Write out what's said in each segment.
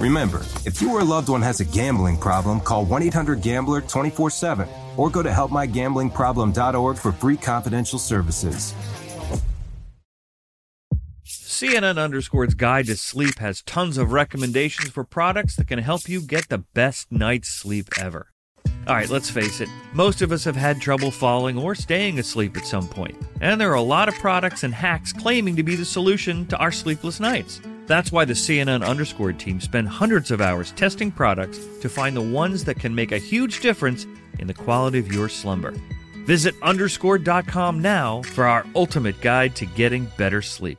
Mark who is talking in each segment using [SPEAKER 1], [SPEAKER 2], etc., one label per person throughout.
[SPEAKER 1] Remember, if you or a loved one has a gambling problem, call 1 800 Gambler 24 7 or go to helpmygamblingproblem.org for free confidential services.
[SPEAKER 2] CNN Underscore's Guide to Sleep has tons of recommendations for products that can help you get the best night's sleep ever. All right, let's face it, most of us have had trouble falling or staying asleep at some point, and there are a lot of products and hacks claiming to be the solution to our sleepless nights. That's why the CNN Underscore team spend hundreds of hours testing products to find the ones that can make a huge difference in the quality of your slumber. Visit underscore.com now for our ultimate guide to getting better sleep.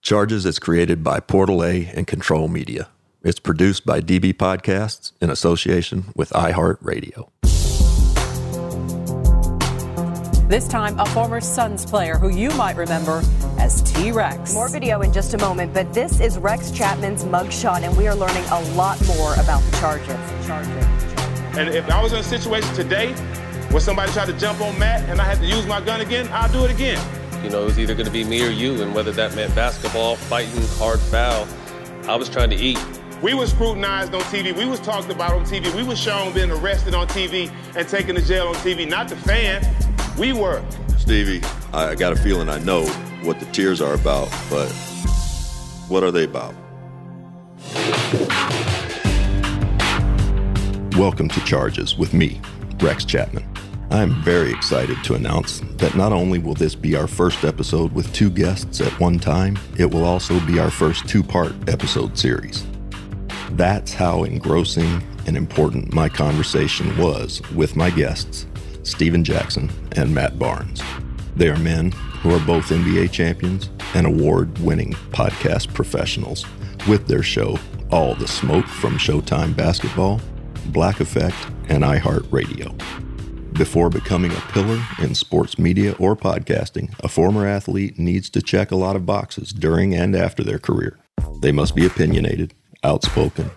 [SPEAKER 3] Charges is created by Portal A and Control Media. It's produced by DB Podcasts in association with iHeartRadio.
[SPEAKER 4] This time, a former Suns player who you might remember as T Rex.
[SPEAKER 5] More video in just a moment, but this is Rex Chapman's mugshot, and we are learning a lot more about the charges. charges.
[SPEAKER 6] And if I was in a situation today where somebody tried to jump on Matt and I had to use my gun again, I'll do it again.
[SPEAKER 7] You know, it was either going to be me or you, and whether that meant basketball, fighting, hard foul, I was trying to eat.
[SPEAKER 6] We were scrutinized on TV. We was talked about on TV. We was shown being arrested on TV and taken to jail on TV. Not the fan. We were.
[SPEAKER 3] Stevie, I got a feeling I know what the tears are about, but what are they about? Welcome to Charges with me, Rex Chapman. I am very excited to announce that not only will this be our first episode with two guests at one time, it will also be our first two part episode series. That's how engrossing and important my conversation was with my guests, Stephen Jackson and Matt Barnes. They are men who are both NBA champions and award winning podcast professionals with their show, All the Smoke from Showtime Basketball, Black Effect, and iHeartRadio. Before becoming a pillar in sports media or podcasting, a former athlete needs to check a lot of boxes during and after their career. They must be opinionated, outspoken,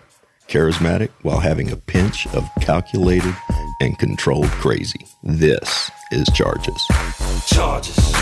[SPEAKER 3] charismatic, while having a pinch of calculated and controlled crazy. This is Charges. Charges.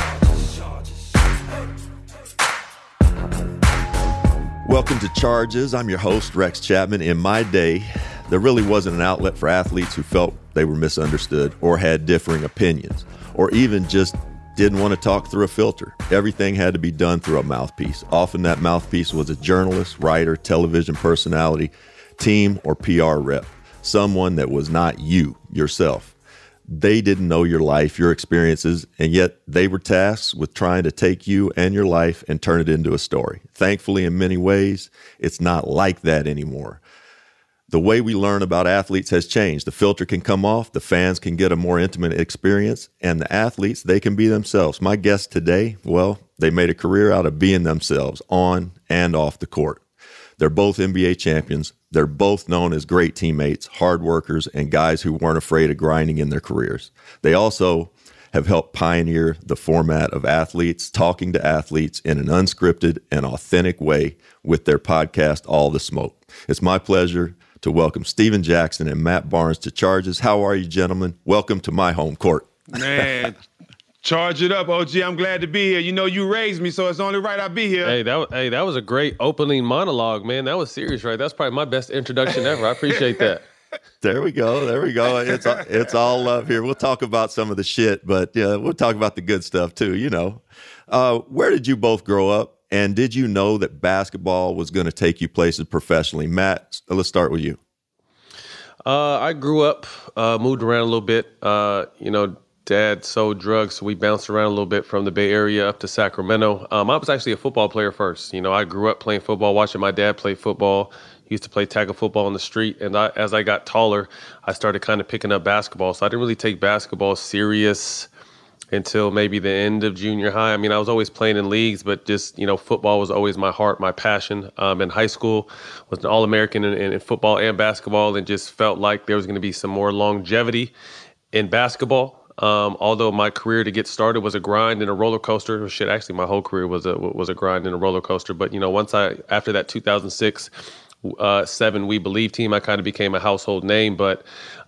[SPEAKER 3] Welcome to Charges. I'm your host, Rex Chapman. In my day, there really wasn't an outlet for athletes who felt they were misunderstood or had differing opinions or even just didn't want to talk through a filter. Everything had to be done through a mouthpiece. Often that mouthpiece was a journalist, writer, television personality, team, or PR rep, someone that was not you yourself. They didn't know your life, your experiences, and yet they were tasked with trying to take you and your life and turn it into a story. Thankfully, in many ways, it's not like that anymore the way we learn about athletes has changed. The filter can come off, the fans can get a more intimate experience, and the athletes, they can be themselves. My guest today, well, they made a career out of being themselves on and off the court. They're both NBA champions. They're both known as great teammates, hard workers, and guys who weren't afraid of grinding in their careers. They also have helped pioneer the format of athletes talking to athletes in an unscripted and authentic way with their podcast, All the Smoke. It's my pleasure to welcome Stephen Jackson and Matt Barnes to Charges. How are you, gentlemen? Welcome to my home court.
[SPEAKER 6] Man, charge it up, OG. I'm glad to be here. You know, you raised me, so it's only right I be here.
[SPEAKER 7] Hey, that hey, that was a great opening monologue, man. That was serious, right? That's probably my best introduction ever. I appreciate that.
[SPEAKER 3] There we go. There we go. It's it's all love here. We'll talk about some of the shit, but yeah, we'll talk about the good stuff too. You know, uh, where did you both grow up, and did you know that basketball was going to take you places professionally? Matt, let's start with you.
[SPEAKER 7] Uh, I grew up, uh, moved around a little bit. Uh, you know, dad sold drugs, so we bounced around a little bit from the Bay Area up to Sacramento. Um, I was actually a football player first. You know, I grew up playing football, watching my dad play football. He used to play tackle football on the street, and I, as I got taller, I started kind of picking up basketball. So I didn't really take basketball serious until maybe the end of junior high. I mean, I was always playing in leagues, but just you know, football was always my heart, my passion. Um, in high school, was an All American in, in, football and basketball, and just felt like there was going to be some more longevity in basketball. Um, although my career to get started was a grind and a roller coaster. Shit, actually, my whole career was a was a grind and a roller coaster. But you know, once I after that 2006 uh, seven We Believe team, I kind of became a household name. But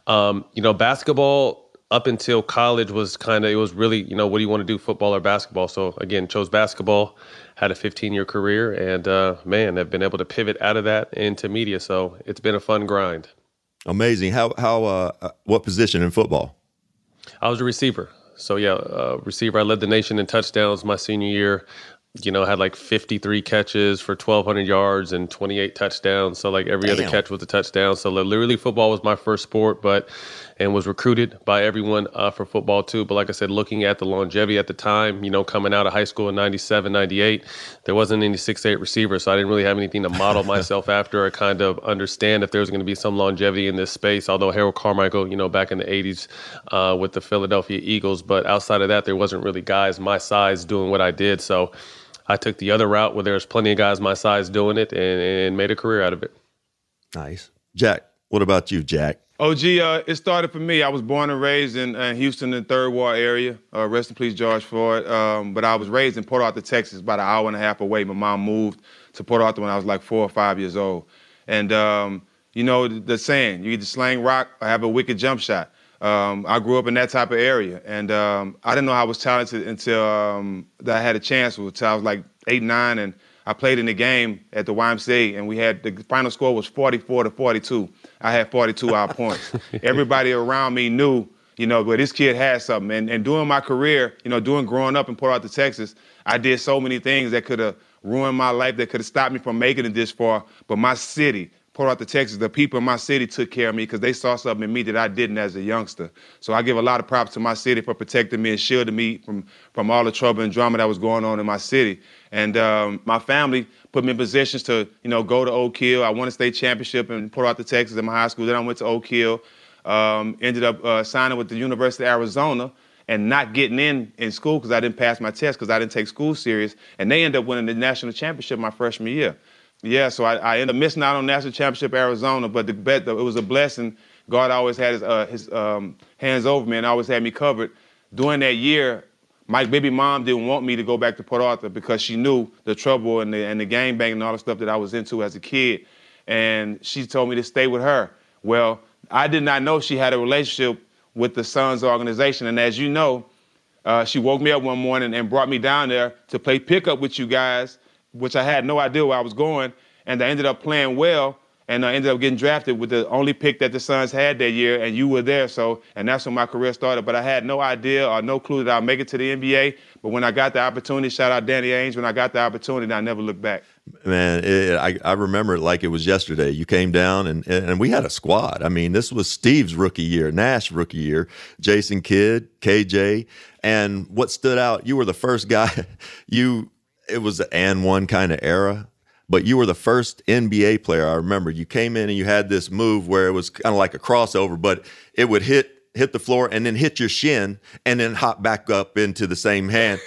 [SPEAKER 7] um, you know, basketball up until college was kind of it was really you know what do you want to do football or basketball? So again chose basketball had a 15 year career and uh, man i've been able to pivot out of that into media. So it's been a fun grind.
[SPEAKER 3] Amazing. How how uh, uh what position in football?
[SPEAKER 7] I was a receiver. So yeah uh, receiver. I led the nation in touchdowns my senior year you know, had like 53 catches for 1,200 yards and 28 touchdowns. So, like every Damn. other catch was a touchdown. So, literally, football was my first sport, but and was recruited by everyone uh, for football too. But like I said, looking at the longevity at the time, you know, coming out of high school in 97, 98, there wasn't any 6'8 receiver. So, I didn't really have anything to model myself after or kind of understand if there was going to be some longevity in this space. Although Harold Carmichael, you know, back in the 80s uh, with the Philadelphia Eagles. But outside of that, there wasn't really guys my size doing what I did. So, I took the other route where there's plenty of guys my size doing it and, and made a career out of it.
[SPEAKER 3] Nice. Jack, what about you, Jack?
[SPEAKER 6] OG, uh, it started for me. I was born and raised in uh, Houston, in the Third Ward area. Uh, rest in peace, George Floyd. Um, but I was raised in Port Arthur, Texas, about an hour and a half away. My mom moved to Port Arthur when I was like four or five years old. And, um, you know, the, the saying, you either slang rock or have a wicked jump shot. Um, I grew up in that type of area, and um, I didn't know I was talented until um, that I had a chance. Until I was like eight, nine, and I played in the game at the YMCA, and we had the final score was 44 to 42. I had 42 out points. Everybody around me knew, you know, but this kid had something. And, and during my career, you know, doing growing up in Port Arthur, Texas, I did so many things that could have ruined my life, that could have stopped me from making it this far. But my city, Port Arthur, Texas, the people in my city took care of me because they saw something in me that I didn't as a youngster. So I give a lot of props to my city for protecting me and shielding me from, from all the trouble and drama that was going on in my city. And um, my family put me in positions to, you know, go to Oak Hill. I won a state championship in Port Arthur, Texas in my high school. Then I went to Oak Hill, um, ended up uh, signing with the University of Arizona and not getting in in school because I didn't pass my test because I didn't take school serious. And they ended up winning the national championship my freshman year. Yeah, so I, I, ended up missing out on national championship Arizona, but the bet it was a blessing. God always had his, uh, his um, hands over me and always had me covered. During that year, my baby mom didn't want me to go back to Port Arthur because she knew the trouble and the, and the gang banging and all the stuff that I was into as a kid. And she told me to stay with her. Well, I did not know she had a relationship with the Suns organization. And as you know, uh, she woke me up one morning and brought me down there to play pickup with you guys which I had no idea where I was going, and I ended up playing well, and I ended up getting drafted with the only pick that the Suns had that year, and you were there. So, and that's when my career started. But I had no idea or no clue that I'd make it to the NBA. But when I got the opportunity, shout out Danny Ainge, when I got the opportunity, I never looked back.
[SPEAKER 3] Man, it, I, I remember it like it was yesterday. You came down and, and we had a squad. I mean, this was Steve's rookie year, Nash rookie year, Jason Kidd, KJ. And what stood out, you were the first guy, you it was an and one kind of era, but you were the first NBA player I remember. You came in and you had this move where it was kind of like a crossover, but it would hit hit the floor and then hit your shin and then hop back up into the same hand.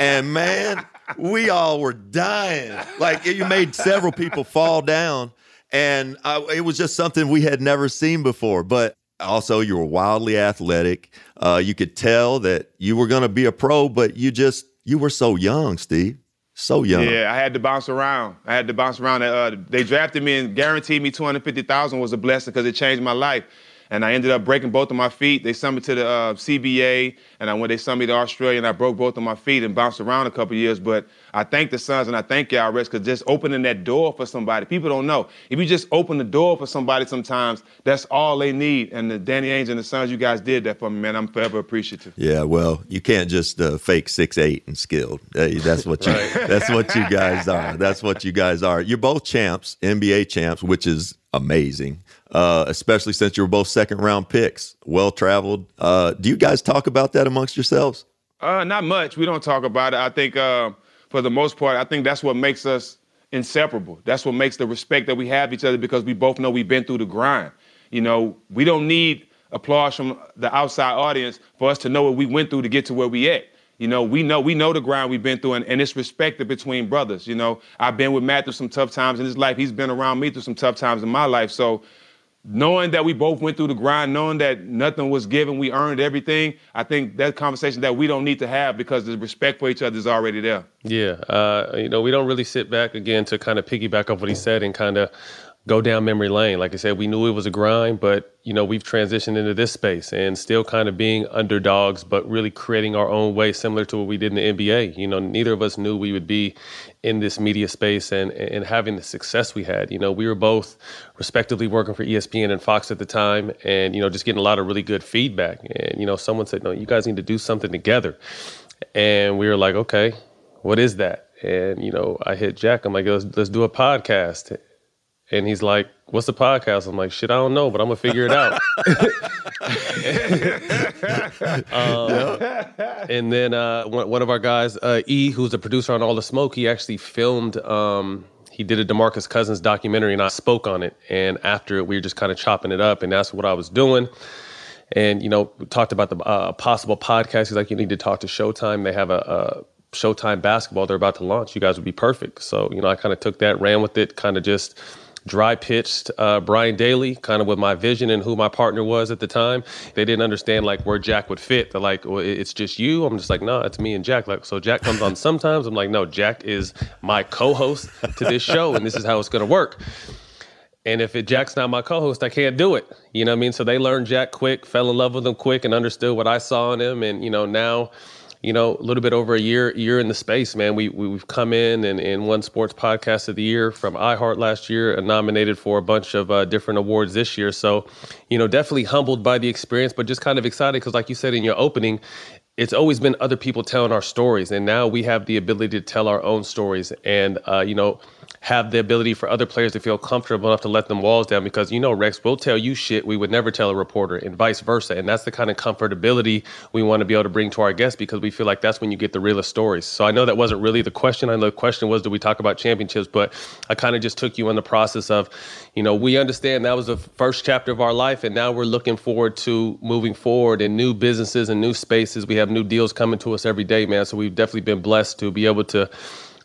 [SPEAKER 3] And man, we all were dying. Like you made several people fall down, and I, it was just something we had never seen before. But also, you were wildly athletic. Uh, you could tell that you were going to be a pro, but you just you were so young, Steve So young.
[SPEAKER 6] Yeah, I had to bounce around. I had to bounce around. Uh, they drafted me and guaranteed me 250000 was a blessing because it changed my life and I ended up breaking both of my feet. They sent me to the uh, CBA, and I went. They sent me to Australia, and I broke both of my feet and bounced around a couple years. But I thank the Suns and I thank y'all, Rex, because just opening that door for somebody. People don't know if you just open the door for somebody. Sometimes that's all they need. And the Danny Ainge and the Suns, you guys did that for me, man. I'm forever appreciative.
[SPEAKER 3] Yeah, well, you can't just uh, fake six eight and skilled. That's what you. right. That's what you guys are. That's what you guys are. You're both champs, NBA champs, which is amazing uh, especially since you were both second round picks, well traveled. Uh, do you guys talk about that amongst yourselves?
[SPEAKER 6] Uh, not much. We don't talk about it. I think uh, for the most part, I think that's what makes us inseparable. That's what makes the respect that we have each other because we both know we've been through the grind. You know, we don't need applause from the outside audience for us to know what we went through to get to where we at. You know, we know we know the grind we've been through, and, and it's respected between brothers. You know, I've been with Matt through some tough times in his life. He's been around me through some tough times in my life. So knowing that we both went through the grind, knowing that nothing was given, we earned everything. I think that conversation that we don't need to have because the respect for each other is already there.
[SPEAKER 7] Yeah, uh, you know, we don't really sit back again to kind of piggyback off what he said and kind of go down memory lane. Like I said, we knew it was a grind, but you know, we've transitioned into this space and still kind of being underdogs, but really creating our own way, similar to what we did in the NBA. You know, neither of us knew we would be in this media space and and having the success we had. You know, we were both respectively working for ESPN and Fox at the time, and you know, just getting a lot of really good feedback. And you know, someone said, "No, you guys need to do something together," and we were like, "Okay, what is that?" And you know, I hit Jack. I'm like, "Let's let's do a podcast." And he's like, "What's the podcast?" I'm like, "Shit, I don't know, but I'm gonna figure it out." um, and then uh, one, one, of our guys, uh, E, who's the producer on All the Smoke, he actually filmed. Um, he did a Demarcus Cousins documentary, and I spoke on it. And after it, we were just kind of chopping it up, and that's what I was doing. And you know, we talked about the uh, possible podcast. He's like, "You need to talk to Showtime. They have a, a Showtime basketball they're about to launch. You guys would be perfect." So you know, I kind of took that, ran with it, kind of just dry pitched uh, Brian Daly, kind of with my vision and who my partner was at the time. They didn't understand like where Jack would fit. They're like, well, it's just you. I'm just like, no, it's me and Jack. Like, so Jack comes on sometimes. I'm like, no, Jack is my co-host to this show, and this is how it's to work. And if it, Jack's not my co-host, I can't do it. You know what I mean? So they learned Jack quick, fell in love with him quick, and understood what I saw in him. And you know now you know, a little bit over a year year in the space, man. We, we have come in and, and won Sports Podcast of the Year from iHeart last year, and nominated for a bunch of uh, different awards this year. So, you know, definitely humbled by the experience, but just kind of excited because, like you said in your opening, it's always been other people telling our stories, and now we have the ability to tell our own stories. And uh, you know have the ability for other players to feel comfortable enough to let them walls down because you know Rex will tell you shit we would never tell a reporter and vice versa. And that's the kind of comfortability we want to be able to bring to our guests because we feel like that's when you get the realest stories. So I know that wasn't really the question. I know the question was do we talk about championships? But I kind of just took you in the process of you know we understand that was the first chapter of our life and now we're looking forward to moving forward in new businesses and new spaces. We have new deals coming to us every day man. So we've definitely been blessed to be able to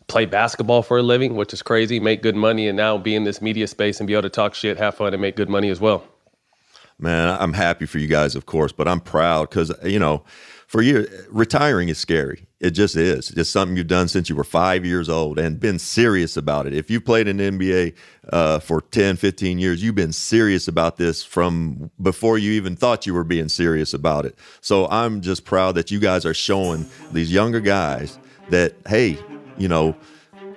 [SPEAKER 7] play basketball for a living, which is crazy, make good money, and now be in this media space and be able to talk shit, have fun, and make good money as well.
[SPEAKER 3] Man, I'm happy for you guys, of course, but I'm proud because, you know, for you, retiring is scary. It just is. It's something you've done since you were five years old and been serious about it. If you played in the NBA uh, for 10, 15 years, you've been serious about this from before you even thought you were being serious about it. So I'm just proud that you guys are showing these younger guys that, hey, you know,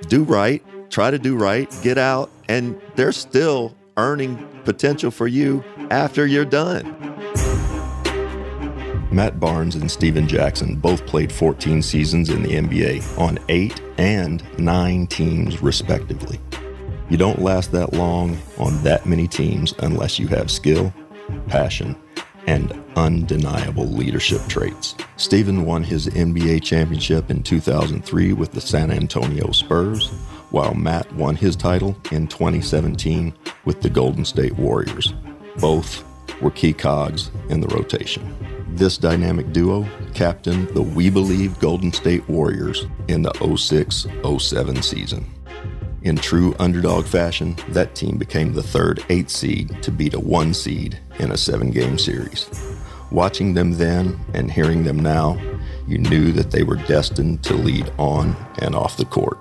[SPEAKER 3] do right, try to do right, get out, and they're still earning potential for you after you're done. Matt Barnes and Stephen Jackson both played 14 seasons in the NBA on eight and nine teams, respectively. You don't last that long on that many teams unless you have skill, passion, and undeniable leadership traits. Stephen won his NBA championship in 2003 with the San Antonio Spurs, while Matt won his title in 2017 with the Golden State Warriors. Both were key cogs in the rotation. This dynamic duo captained the We Believe Golden State Warriors in the 06 07 season. In true underdog fashion, that team became the third eight seed to beat a one seed in a seven game series. Watching them then and hearing them now, you knew that they were destined to lead on and off the court.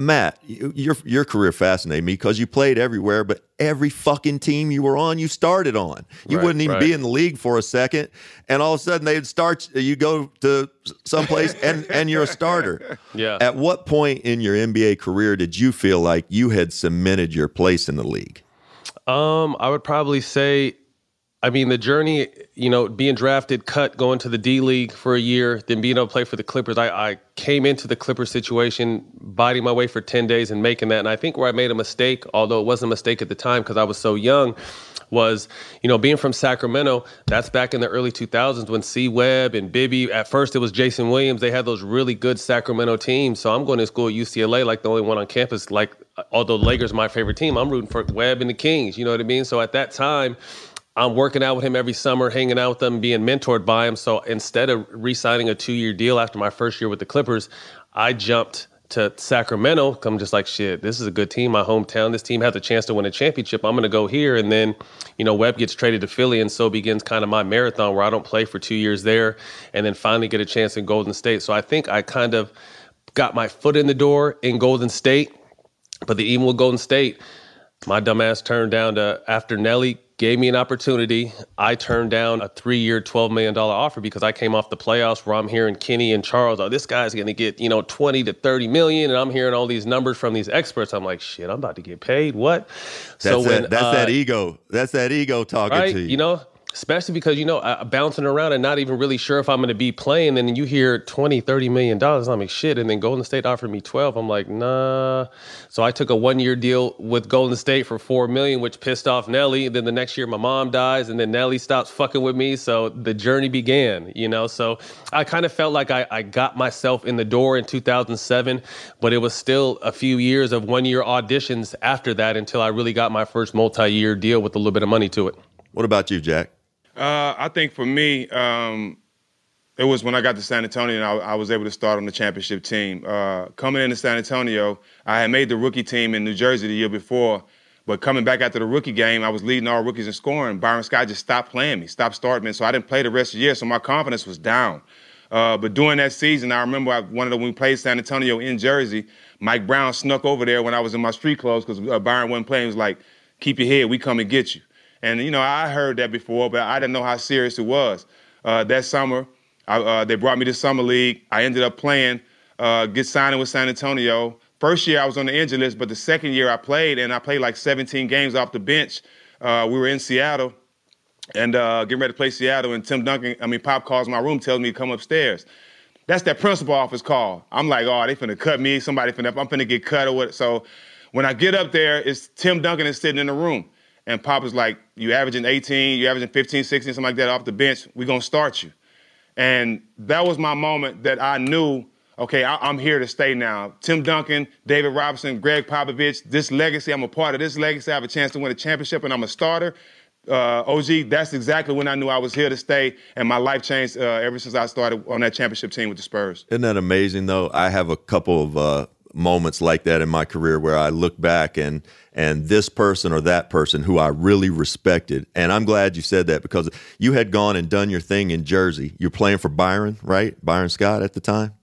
[SPEAKER 3] Matt, your your career fascinated me because you played everywhere, but every fucking team you were on, you started on. You
[SPEAKER 7] Right,
[SPEAKER 3] wouldn't even
[SPEAKER 7] right.
[SPEAKER 3] be in the league for a second, and all of a sudden they'd start. You go to someplace and and you're a starter.
[SPEAKER 7] Yeah.
[SPEAKER 3] At what point in your NBA career did you feel like you had cemented your place in the league?
[SPEAKER 7] Um, I would probably say, I mean, the journey, you know, being drafted, cut, going to the D League for a year, then being able to play for the Clippers. I, I came into the Clippers situation, biting my way for 10 days and making that. And I think where I made a mistake, although it wasn't a mistake at the time because I was so young, was, you know, being from Sacramento, that's back in the early 2000s when C Webb and Bibby, at first it was Jason Williams. They had those really good Sacramento teams. So I'm going to school at UCLA, like the only one on campus. Like, although Lakers my favorite team, I'm rooting for Webb and the Kings. You know what I mean? So at that time, I'm working out with him every summer, hanging out with him, being mentored by him. So instead of re signing a two year deal after my first year with the Clippers, I jumped to Sacramento. I'm just like, shit, this is a good team, my hometown. This team has a chance to win a championship. I'm going to go here. And then, you know, Webb gets traded to Philly. And so begins kind of my marathon where I don't play for two years there and then finally get a chance in Golden State. So I think I kind of got my foot in the door in Golden State. But the even with Golden State, my dumbass turned down to after Nelly gave me an opportunity. I turned down a three-year, twelve million dollar offer because I came off the playoffs where I'm hearing Kenny and Charles, oh, this guy's gonna get, you know, 20 to 30 million, and I'm hearing all these numbers from these experts. I'm like, shit, I'm about to get paid. What?
[SPEAKER 3] That's that, that's
[SPEAKER 7] uh,
[SPEAKER 3] that ego. That's that ego talking
[SPEAKER 7] right?
[SPEAKER 3] to you.
[SPEAKER 7] You know, especially because you know, uh, bouncing around and not even really sure if I'm going to be playing. And then you hear 20, 30 million dollars. I'm like, shit. And then Golden State offered me 12. I'm like, nah. So I took a one year deal with Golden State for four million, which pissed off Nelly. Then the next year, my mom dies, and then Nelly stops fucking with me. So the journey began, you know. So I kind of felt like I, I got myself in the door in 2007, but it was still a few years of one year auditions after that until I really got my first multi year deal with a little bit of money to it.
[SPEAKER 3] What about you, Jack?
[SPEAKER 6] Uh, I think for me, um, it was when I got to San Antonio and I, I was able to start on the championship team. Uh, coming into San Antonio, I had made the rookie team in New Jersey the year before, but coming back after the rookie game, I was leading all rookies in scoring. Byron Scott just stopped playing me, stopped starting me, so I didn't play the rest of the year, so my confidence was down. Uh, but during that season, I remember I, one of the when we played San Antonio in Jersey, Mike Brown snuck over there when I was in my street clothes because uh, Byron wasn't playing. He was like, "Keep your head, we come and get you." And you know, I heard that before, but I didn't know how serious it was. Uh, that summer, I, uh, they brought me to summer league. I ended up playing, uh, get signing with San Antonio. First year I was on the injury list, but the second year I played, and I played like 17 games off the bench. Uh, we were in Seattle, and uh, getting ready to play Seattle. And Tim Duncan, I mean, Pop calls my room, tells me to come upstairs. That's that principal office call. I'm like, oh, they finna cut me. Somebody finna, I'm finna get cut or what. So when I get up there, it's Tim Duncan is sitting in the room. And Pop is like, you averaging 18, you averaging 15, 16, something like that off the bench. We're gonna start you. And that was my moment that I knew, okay, I, am here to stay now. Tim Duncan, David Robinson, Gregg Popovich, this legacy, I'm a part of this legacy. I have a chance to win a championship and I'm a starter. Uh, OG, that's exactly when I knew I was here to stay, and my life changed uh, ever since I started on that championship team with the Spurs.
[SPEAKER 3] Isn't that amazing though? I have a couple of uh, moments like that in my career where I look back and and this person or that person who I really respected. And I'm glad you said that because you had gone and done your thing in Jersey. You're playing for Byron, right? Byron Scott at the time.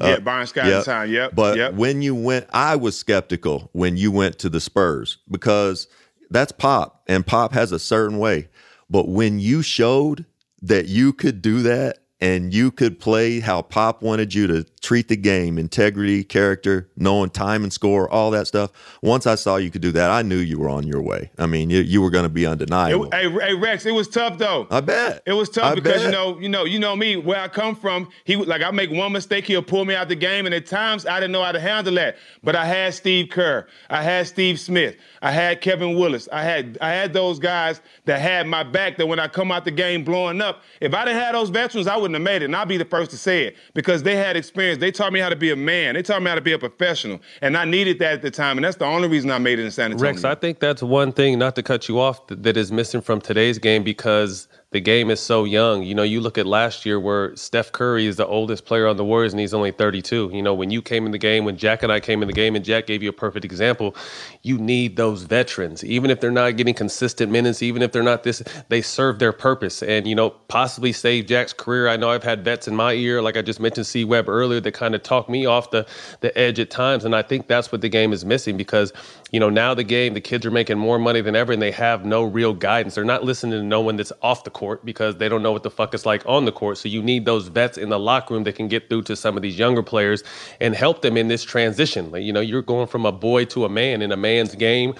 [SPEAKER 6] yeah, uh, Byron Scott at the time. Yep.
[SPEAKER 3] But
[SPEAKER 6] yep.
[SPEAKER 3] when you went, I was skeptical when you went to the Spurs because that's Pop, and Pop has a certain way. But when you showed that you could do that and you could play how Pop wanted you to treat the game, integrity, character, knowing time and score, all that stuff. Once I saw you could do that, I knew you were on your way. I mean, you, you were going to be undeniable.
[SPEAKER 6] It, hey, hey, Rex, it was tough though.
[SPEAKER 3] I bet
[SPEAKER 6] it was tough
[SPEAKER 3] I
[SPEAKER 6] because
[SPEAKER 3] bet.
[SPEAKER 6] you know, you know, you know me. Where I come from, he would- like I make one mistake, he'll pull me out the game, and at times I didn't know how to handle that. But I had Steve Kerr, I had Steve Smith, I had Kevin Willis, I had I had those guys that had my back. That when I come out the game blowing up, if I didn't have those veterans, I wouldn't have made it. And I'll be the first to say it because they had experience. They taught me how to be a man. They taught me how to be a professional, and I needed that at the time. And that's the only reason I made it in San Antonio.
[SPEAKER 7] Rex, I think that's one thing, not to cut you off, that is missing from today's game because the game is so young. You know, you look at last year where Steph Curry is the oldest player on the Warriors and he's only 32. You know, when you came in the game, when Jack and I came in the game, and Jack gave you a perfect example, you need those veterans. Even if they're not getting consistent minutes, even if they're not this, they serve their purpose and, you know, possibly save Jack's career. I know I've had vets in my ear, like I just mentioned C Webb earlier, that kind of talk me off the, the edge at times. And I think that's what the game is missing because, you know, now the game, the kids are making more money than ever and they have no real guidance. They're not listening to no one that's off the court because they don't know what the fuck it's like on the court. So you need those vets in the locker room that can get through to some of these younger players and help them in this transition. Like, you know, you're going from a boy to a man in a man's game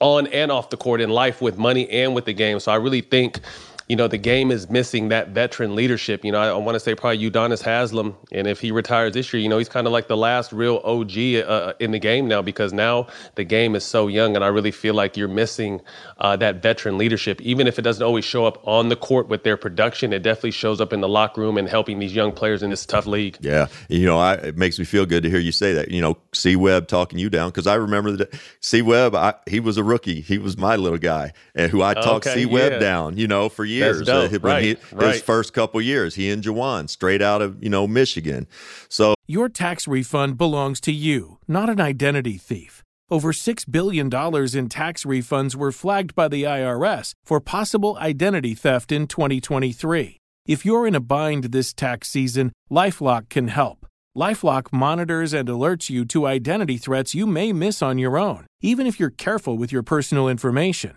[SPEAKER 7] on and off the court in life with money and with the game. So I really think you know, the game is missing that veteran leadership. You know, I, I want to say probably Udonis Haslem, and if he retires this year, you know, he's kind of like the last real OG uh, in the game now because now the game is so young, and I really feel like you're missing uh, that veteran leadership. Even if it doesn't always show up on the court with their production, it definitely shows up in the locker room and helping these young players in this tough league.
[SPEAKER 3] Yeah, you know, I, it makes me feel good to hear you say that. You know, C Webb talking you down because I remember that C Webb, he was a rookie. He was my little guy, and who I talked okay, C Webb yeah. down. You know, for years years.
[SPEAKER 7] Uh, right, he,
[SPEAKER 3] right. His first couple years, he and Juwan, straight out of you know Michigan. So
[SPEAKER 8] your tax refund belongs to you, not an identity thief. Over $6 billion in tax refunds were flagged by the IRS for possible identity theft in 2023. If you're in a bind this tax season, Lifelock can help. Lifelock monitors and alerts you to identity threats you may miss on your own, even if you're careful with your personal information.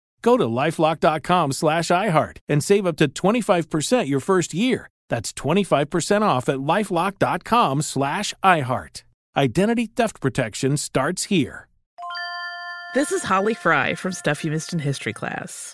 [SPEAKER 8] Go to lifelock.com slash iHeart and save up to 25% your first year. That's 25% off at lifelock.com slash iHeart. Identity theft protection starts here.
[SPEAKER 9] This is Holly Fry from Stuff You Missed in History class.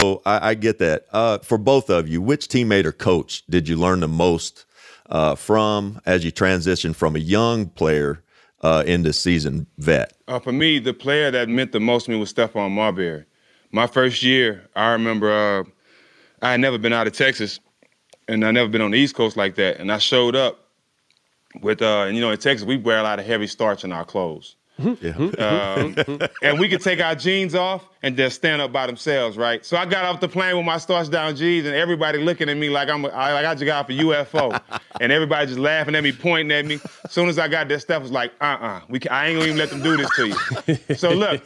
[SPEAKER 3] So I, I get that. Uh, for both of you, which teammate or coach did you learn the most uh, from as you transition from a young player uh, into seasoned vet?
[SPEAKER 6] Uh, for me, the player that meant the most to me was Stephon Marbury. My first year, I remember uh, I had never been out of Texas, and I never been on the East Coast like that. And I showed up with, uh, and you know, in Texas, we wear a lot of heavy starch in our clothes. Mm-hmm. Mm-hmm. Um, mm-hmm. and we could take our jeans off and just stand up by themselves, right? So I got off the plane with my starch down jeans, and everybody looking at me like I'm a, like I just got off a UFO, and everybody just laughing at me, pointing at me. As soon as I got there, Steph was like, "Uh-uh, we can, I ain't gonna even let them do this to you." so look.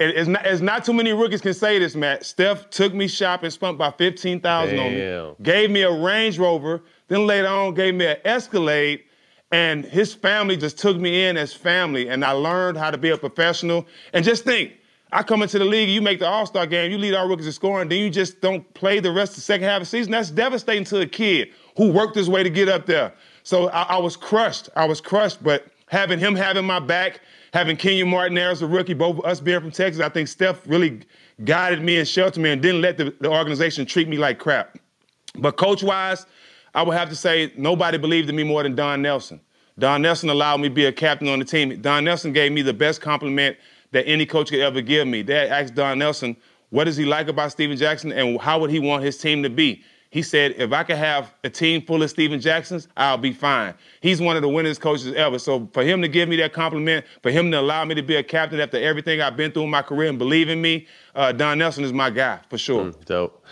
[SPEAKER 6] It's not, it's not too many rookies can say this, Matt. Steph took me shopping, spent about fifteen thousand on me, gave me a Range Rover, then later on gave me an Escalade, and his family just took me in as family, and I learned how to be a professional. And just think, I come into the league, you make the All Star game, you lead our rookies in scoring, then you just don't play the rest of the second half of the season. That's devastating to a kid who worked his way to get up there. So I, I was crushed. I was crushed, but having him having my back, having Kenyon Martin there as a rookie, both us being from Texas, I think Steph really guided me and sheltered me and didn't let the, the organization treat me like crap. But coach wise, I would have to say nobody believed in me more than Don Nelson. Don Nelson allowed me to be a captain on the team. Don Nelson gave me the best compliment that any coach could ever give me. Dad asked Don Nelson, what does he like about Stephen Jackson and how would he want his team to be? He said, if I could have a team full of Stephen Jacksons, I'll be fine. He's one of the winningest coaches ever. So for him to give me that compliment, for him to allow me to be a captain after everything I've been through in my career and believe in me, uh, Don Nelson is my guy for sure.
[SPEAKER 7] Mm, dope.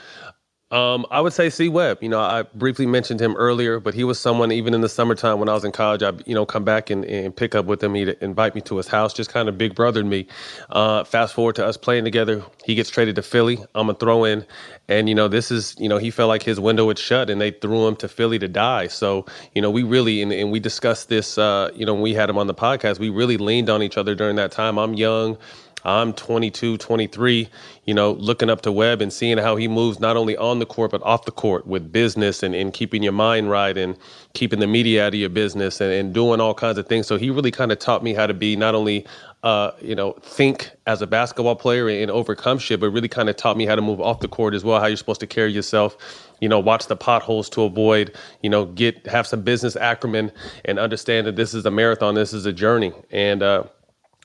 [SPEAKER 7] Um, I would say C Webb. You know, I briefly mentioned him earlier, but he was someone even in the summertime when I was in college. I, you know, come back and, and pick up with him. He'd invite me to his house, just kind of big brothered me. Uh, fast forward to us playing together. He gets traded to Philly. I'm a throw in, and you know, this is you know, he felt like his window had shut, and they threw him to Philly to die. So you know, we really and, and we discussed this. Uh, you know, when we had him on the podcast, we really leaned on each other during that time. I'm young. I'm 22, 23, you know, looking up to Webb and seeing how he moves not only on the court, but off the court with business and, and keeping your mind right and keeping the media out of your business and, and doing all kinds of things. So he really kind of taught me how to be not only, uh, you know, think as a basketball player and overcome shit, but really kind of taught me how to move off the court as well, how you're supposed to carry yourself you know, watch the potholes to avoid, you know, get have some business acumen and understand that this is a marathon, this is a journey. And uh,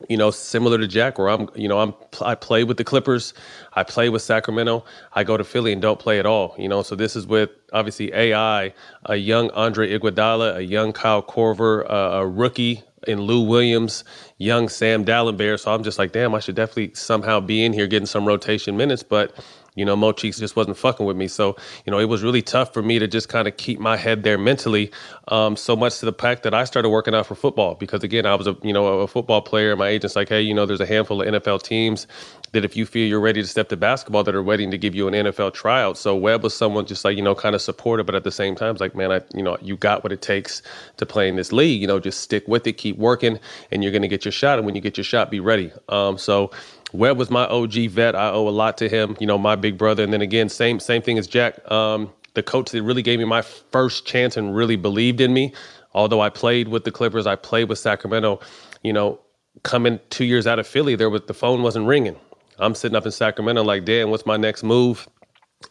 [SPEAKER 7] you know, similar to Jack, where I'm, you know, I'm I play with the Clippers, I play with Sacramento, I go to Philly and don't play at all. You know, so this is with obviously AI, a young Andre Iguodala, a young Kyle Korver, uh, a rookie in Lou Williams, young Sam Dalembert. So I'm just like, damn, I should definitely somehow be in here getting some rotation minutes, but you know, Mo Cheeks just wasn't fucking with me. So, you know, it was really tough for me to just kind of keep my head there mentally. Um, so much to the fact that I started working out for football because again, I was a you know a football player. My agent's like, hey, you know, there's a handful of NFL teams that if you feel you're ready to step to basketball, that are waiting to give you an NFL tryout. So Webb was someone just like you know kind of supportive, but at the same time, it's like, man, I you know you got what it takes to play in this league. You know, just stick with it, keep working, and you're gonna get your shot. And when you get your shot, be ready. Um, so Webb was my OG vet. I owe a lot to him. You know, my big brother. And then again, same same thing as Jack. Um, the coach that really gave me my first chance and really believed in me. Although I played with the Clippers, I played with Sacramento. You know, coming two years out of Philly, there was the phone wasn't ringing. I'm sitting up in Sacramento like, damn, what's my next move?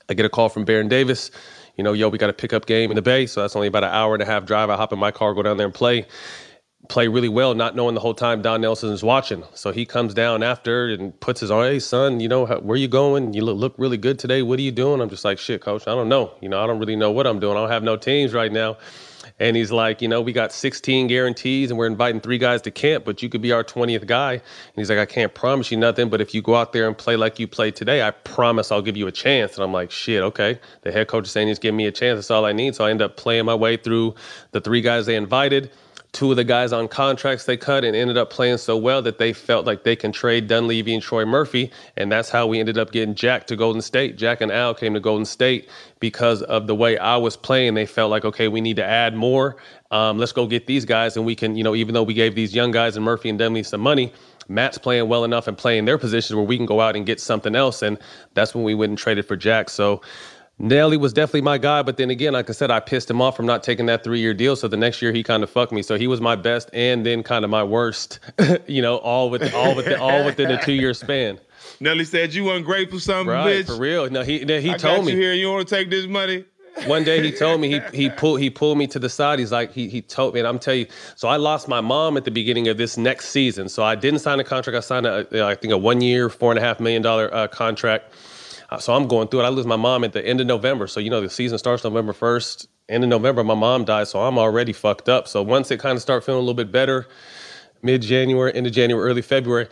[SPEAKER 7] I get a call from Baron Davis. You know, yo, we got a pickup game in the Bay, so that's only about an hour and a half drive. I hop in my car, go down there and play play really well, not knowing the whole time Don Nelson is watching. So he comes down after and puts his arm, hey, son, you know, how, where you going? You look, look really good today. What are you doing? I'm just like, shit, coach, I don't know. You know, I don't really know what I'm doing. I don't have no teams right now. And he's like, you know, we got 16 guarantees and we're inviting three guys to camp, but you could be our 20th guy. And he's like, I can't promise you nothing, but if you go out there and play like you played today, I promise I'll give you a chance. And I'm like, shit, okay. The head coach is saying he's giving me a chance. That's all I need. So I end up playing my way through the three guys they invited two of the guys on contracts they cut and ended up playing so well that they felt like they can trade Dunleavy and Troy Murphy. And that's how we ended up getting Jack to Golden State. Jack and Al came to Golden State because of the way I was playing. They felt like, okay, we need to add more. Um, let's go get these guys. And we can, you know, even though we gave these young guys and Murphy and Dunleavy some money, Matt's playing well enough and playing their positions where we can go out and get something else. And that's when we went and traded for Jack. So Nelly was definitely my guy, but then again, like I said, I pissed him off from not taking that three year deal. So the next year he kind of fucked me. So he was my best and then kind of my worst, you know, all with all within all within a two year span.
[SPEAKER 6] Nelly said you ungrateful son
[SPEAKER 7] right,
[SPEAKER 6] bitch.
[SPEAKER 7] For real. No, he he
[SPEAKER 6] I
[SPEAKER 7] told me
[SPEAKER 6] you here. You want to take this money?
[SPEAKER 7] One day he told me he he pulled he pulled me to the side. He's like he he told me, and I'm telling you. So I lost my mom at the beginning of this next season. So I didn't sign a contract. I signed a I think a one year, four and a half million dollar uh, contract. Uh, so I'm going through it. I lose my mom at the end of November. So, you know, the season starts November 1st. End of November, my mom dies. So I'm already fucked up. So once it kind of start feeling a little bit better, mid January, into January, early February.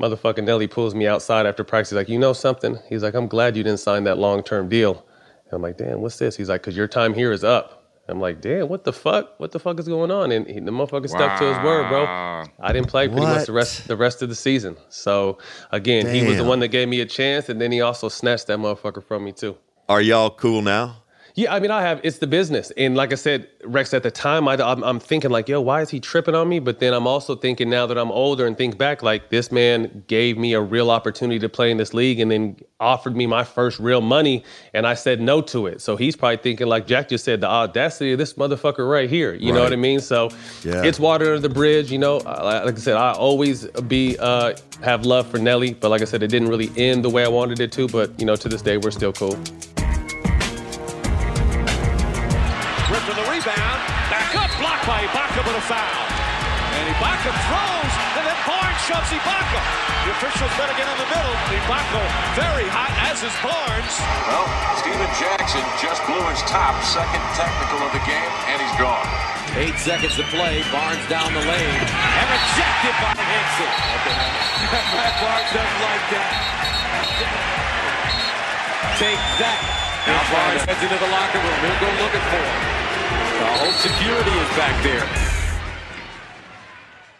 [SPEAKER 7] Motherfucking Nelly pulls me outside after practice. He's like, you know something? He's like, I'm glad you didn't sign that long term deal. And I'm like, damn, what's this? He's like, because your time here is up. I'm like, damn, what the fuck? What the fuck is going on? And he, the motherfucker stuck to his word, bro. I didn't play pretty much the rest the rest of the season. So again, he was the one that gave me a chance, and then he also snatched that motherfucker from me too.
[SPEAKER 3] Are y'all cool now?
[SPEAKER 7] Yeah, I mean, I have. It's the business, and like I said, Rex, at the time, I, I'm, I'm thinking like, yo, why is he tripping on me? But then I'm also thinking now that I'm older and think back, like this man gave me a real opportunity to play in this league, and then offered me my first real money, and I said no to it. So he's probably thinking, like Jack just said, the audacity of this motherfucker right here. You know what I mean? So
[SPEAKER 3] Yeah.
[SPEAKER 7] it's water under the bridge. You know, like I said, I always be uh, have love for Nelly, but like I said, it didn't really end the way I wanted it to. But you know, to this day, we're still cool.
[SPEAKER 10] Foul. And Ibaka throws, and then Barnes shoves Ibaka. The officials better get in the middle. Ibaka very hot, as is Barnes.
[SPEAKER 11] Well, Stephen Jackson just blew his top, second technical of the game, and he's gone.
[SPEAKER 10] Eight seconds to play. Barnes down the lane. And rejected by Hickson. Barnes doesn't like that. Take that. Now Barnes heads into the locker room. He'll go looking for him. The whole security is back there.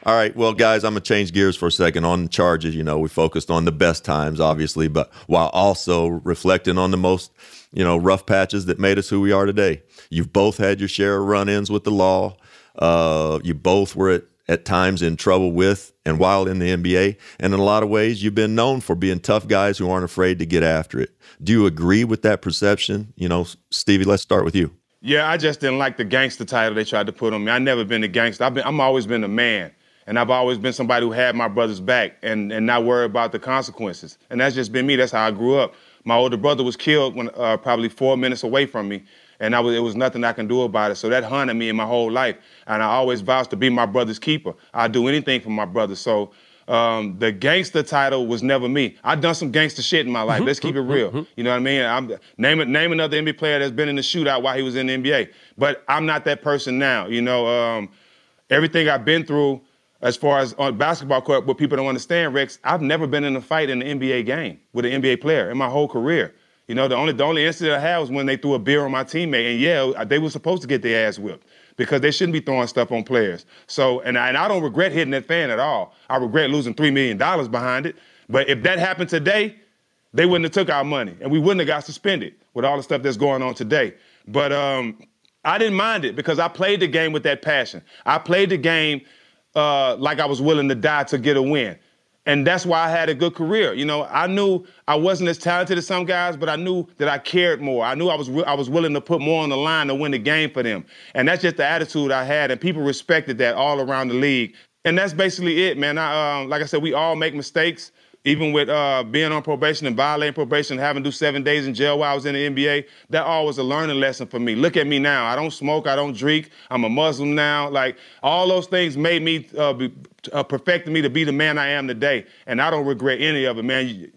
[SPEAKER 3] All right, well, guys, I'm gonna change gears for a second on charges. You know, we focused on the best times, obviously, but while also reflecting on the most, you know, rough patches that made us who we are today. You've both had your share of run-ins with the law. Uh, you both were at, at times in trouble with and while in the NBA, and in a lot of ways, you've been known for being tough guys who aren't afraid to get after it. Do you agree with that perception? You know, Stevie, let's start with you.
[SPEAKER 6] Yeah, I just didn't like the gangster title they tried to put on me. I never been a gangster. I've been, I'm always been a man, and I've always been somebody who had my brother's back and and not worry about the consequences. And that's just been me. That's how I grew up. My older brother was killed when uh, probably four minutes away from me, and I was, it was nothing I can do about it. So that haunted me in my whole life, and I always vowed to be my brother's keeper. I'd do anything for my brother. So. Um, the gangster title was never me. I've done some gangster shit in my life. Let's keep it real. You know what I mean? I'm name name another NBA player that's been in the shootout while he was in the NBA. But I'm not that person now. You know, um, everything I've been through as far as on basketball court, what people don't understand, Rex, I've never been in a fight in an NBA game with an NBA player in my whole career. You know, the only the only incident I had was when they threw a beer on my teammate, and yeah, they were supposed to get their ass whipped because they shouldn't be throwing stuff on players. So, and I, and I don't regret hitting that fan at all. I regret losing three million dollars behind it. But if that happened today, they wouldn't have took our money, and we wouldn't have got suspended with all the stuff that's going on today. But um, I didn't mind it because I played the game with that passion. I played the game uh, like I was willing to die to get a win. And that's why I had a good career. You know, I knew I wasn't as talented as some guys, but I knew that I cared more. I knew I was wi- I was willing to put more on the line to win the game for them. And that's just the attitude I had, and people respected that all around the league. And that's basically it, man. I, um, like I said, we all make mistakes. Even with uh, being on probation and violating probation, having to do seven days in jail while I was in the NBA, that all was a learning lesson for me. Look at me now. I don't smoke. I don't drink. I'm a Muslim now. Like all those things made me uh, be, uh, perfected me to be the man I am today, and I don't regret any of it, man.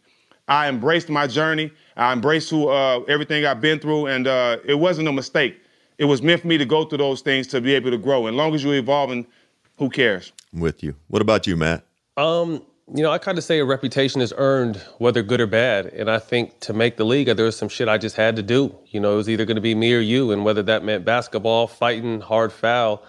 [SPEAKER 6] I embraced my journey. I embraced who uh, everything I've been through, and uh, it wasn't a mistake. It was meant for me to go through those things to be able to grow. And long as you're evolving, who cares?
[SPEAKER 3] I'm with you. What about you, Matt?
[SPEAKER 7] Um, you know, I kind of say a reputation is earned, whether good or bad. And I think to make the league, there was some shit I just had to do. You know, it was either going to be me or you. And whether that meant basketball, fighting, hard foul,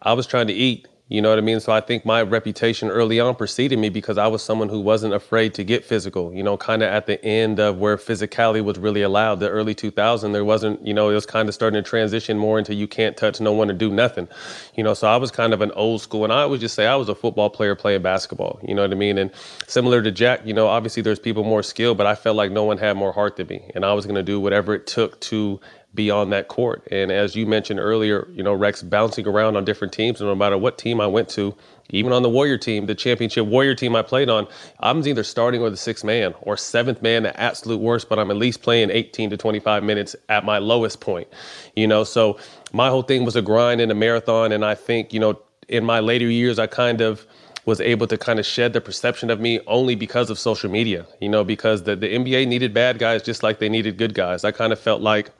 [SPEAKER 7] I was trying to eat. You know what I mean? So I think my reputation early on preceded me because I was someone who wasn't afraid to get physical, you know, kind of at the end of where physicality was really allowed. The early 2000, there wasn't, you know, it was kind of starting to transition more into you can't touch no one or do nothing. You know, so I was kind of an old school. And I would just say I was a football player playing basketball, you know what I mean? And similar to Jack, you know, obviously there's people more skilled, but I felt like no one had more heart than me. And I was going to do whatever it took to be on that court. And as you mentioned earlier, you know, Rex bouncing around on different teams, and no matter what team I went to, even on the Warrior team, the championship Warrior team I played on, I'm either starting or the sixth man or seventh man, the absolute worst, but I'm at least playing 18 to 25 minutes at my lowest point. You know, so my whole thing was a grind and a marathon. And I think, you know, in my later years, I kind of was able to kind of shed the perception of me only because of social media, you know, because the, the NBA needed bad guys just like they needed good guys. I kind of felt like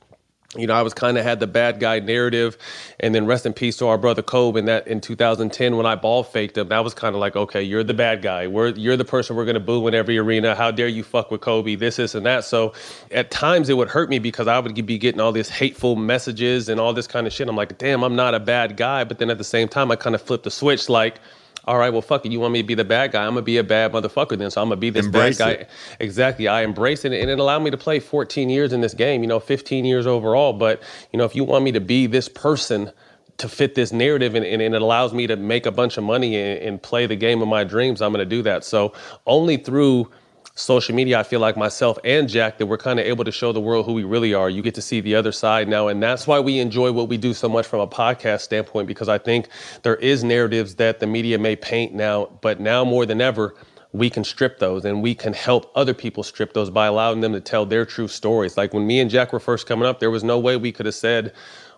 [SPEAKER 7] you know, I was kind of had the bad guy narrative, and then rest in peace to our brother Kobe. And that in 2010, when I ball faked him, that was kind of like, okay, you're the bad guy. We're you're the person we're gonna boo in every arena. How dare you fuck with Kobe? This, this, and that. So at times it would hurt me because I would be getting all these hateful messages and all this kind of shit. I'm like, damn, I'm not a bad guy. But then at the same time, I kind of flipped the switch, like all right, well, fuck it. You want me to be the bad guy? I'm gonna be a bad motherfucker then. So I'm gonna be this
[SPEAKER 3] Embrace
[SPEAKER 7] bad guy.
[SPEAKER 3] it.
[SPEAKER 7] Exactly. I embrace it, and it allowed me to play 14 years in this game. You know, 15 years overall. But you know, if you want me to be this person to fit this narrative and, and, and it allows me to make a bunch of money and, and play the game of my dreams, I'm gonna do that. So only through social media, I feel like myself and Jack that we're kind of able to show the world who we really are. You get to see the other side now, and that's why we enjoy what we do so much from a podcast standpoint because I think there is narratives that the media may paint now, but now more than ever. We can strip those and we can help other people strip those by allowing them to tell their true stories. Like when me and Jack were first coming up, there was no way we could have said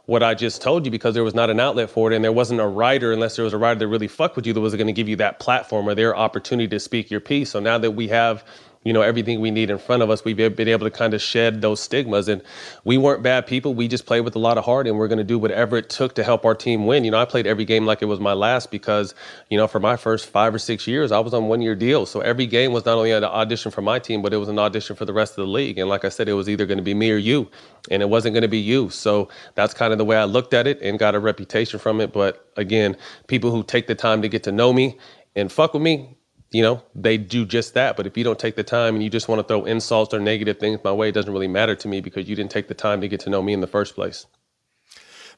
[SPEAKER 7] what I just told you because there was not an outlet for it and there wasn't a writer unless there was a writer that really fucked with you that was going to give you that platform or their opportunity to speak your piece. So now that we have you know everything we need in front of us we've been able to kind of shed those stigmas. And we weren't bad people we just played with a lot of heart and we're going to do whatever it took to help our team win. You know i played every game like it was my last because you know for my first five or six years i was on one year deals. So every game was not only an audition for my team but it was an audition for the rest of the league. And like i said it was either going to be me or you and it wasn't going to be you. So that's kind of the way i looked at it and got a reputation from it. But again people who take the time to get to know me and fuck with me you know, they do just that. But if you don't take the time and you just want to throw insults or negative things my way, it doesn't really matter to me because you didn't take the time to get to know me in the first place.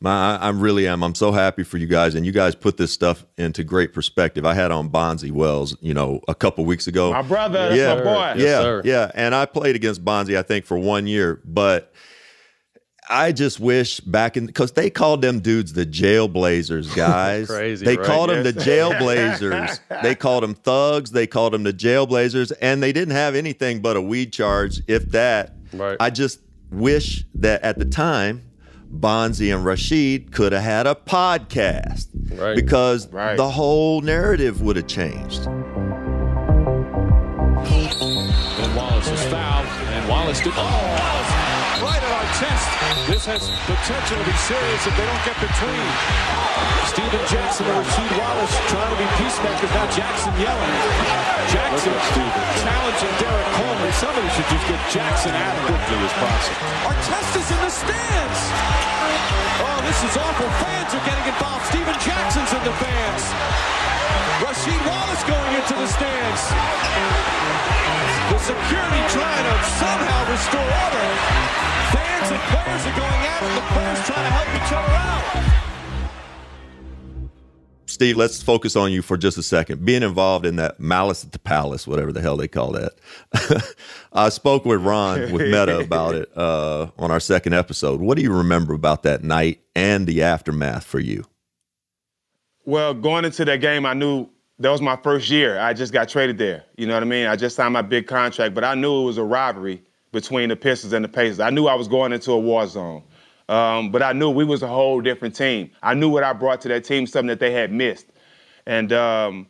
[SPEAKER 3] My, I really am. I'm so happy for you guys, and you guys put this stuff into great perspective. I had on Bonzi Wells, you know, a couple weeks ago.
[SPEAKER 6] My brother,
[SPEAKER 3] yeah,
[SPEAKER 6] my boy.
[SPEAKER 3] yeah,
[SPEAKER 7] Yes, sir.
[SPEAKER 3] yeah. And I played against Bonzi, I think, for one year, but I just wish back in because they called them dudes the jailblazers, guys.
[SPEAKER 7] Crazy,
[SPEAKER 3] They
[SPEAKER 7] right?
[SPEAKER 3] called them
[SPEAKER 6] Yes.
[SPEAKER 3] the jailblazers. they called them thugs. They called them the jailblazers, and they didn't have anything but a weed charge, if that.
[SPEAKER 7] Right.
[SPEAKER 3] I just wish that at the time, Bonzi and Rasheed could have had a podcast
[SPEAKER 7] Right.
[SPEAKER 3] because
[SPEAKER 6] Right.
[SPEAKER 3] the whole narrative would have changed.
[SPEAKER 10] And Wallace is fouled, and Wallace did. Oh, Wallace! Chest. This has potential to be serious if they don't get between. Stephen Jackson and Rasheed Wallace trying to be peacemakers. Now Jackson yelling. Jackson challenging Derrick Coleman. Somebody should just get Jackson out quickly as possible. Artest's in the stands. Oh, this is awful. Fans are getting involved. Stephen Jackson's in the fans. Rasheed Wallace going into the stands. The security trying to somehow restore order. And players are going at it. The players trying to help each other out.
[SPEAKER 3] Steve, let's focus on you for just a second. Being involved in that malice at the palace, whatever the hell they call that. I spoke with Ron with Metta about it uh, on our second episode. What do you remember about that night and the aftermath for you?
[SPEAKER 6] Well, going into that game, I knew that was my first year. I just got traded there. You know what I mean? I just signed my big contract, but I knew it was a rivalry between the Pistons and the Pacers. I knew I was going into a war zone. Um, but I knew we was a whole different team. I knew what I brought to that team, something that they had missed. And um,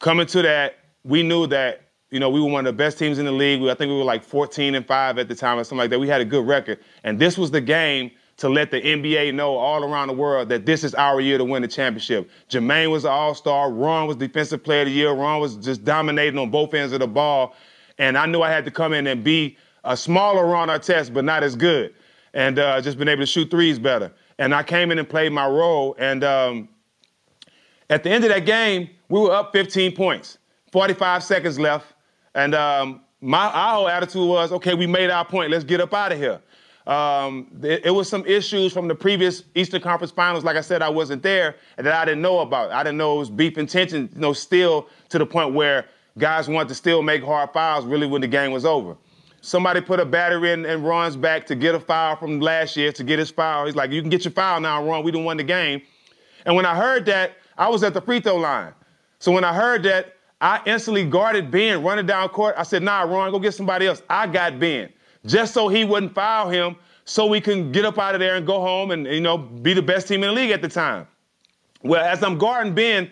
[SPEAKER 6] coming to that, we knew that you know we were one of the best teams in the league. I think we were like 14 and five at the time or something like that. We had a good record, and this was the game to let the NBA know all around the world that this is our year to win the championship. Jermaine was an All-Star. Ron was Defensive Player of the Year. Ron was just dominating on both ends of the ball, and I knew I had to come in and be a smaller Ron Artest, but not as good, and uh, just been able to shoot threes better. And I came in and played my role, and. Um, at the end of that game, we were up 15 points, 45 seconds left, and um, my our whole attitude was, okay, we made our point. Let's get up out of here. Um, it, it was some issues from the previous Eastern Conference Finals. Like I said, I wasn't there, and that I didn't know about. I didn't know it was beef and tension, you know, still to the point where guys wanted to still make hard fouls, really, when the game was over. Somebody put a battery in, in Ron's back to get a foul from last year to get his foul. He's like, you can get your foul now, Ron. We didn't win the game. And when I heard that, I was at the free throw line. So when I heard that, I instantly guarded Ben running down court. I said, nah, Ron, go get somebody else. I got Ben. Just so he wouldn't foul him, so we can get up out of there and go home and, you know, be the best team in the league at the time. Well, as I'm guarding Ben,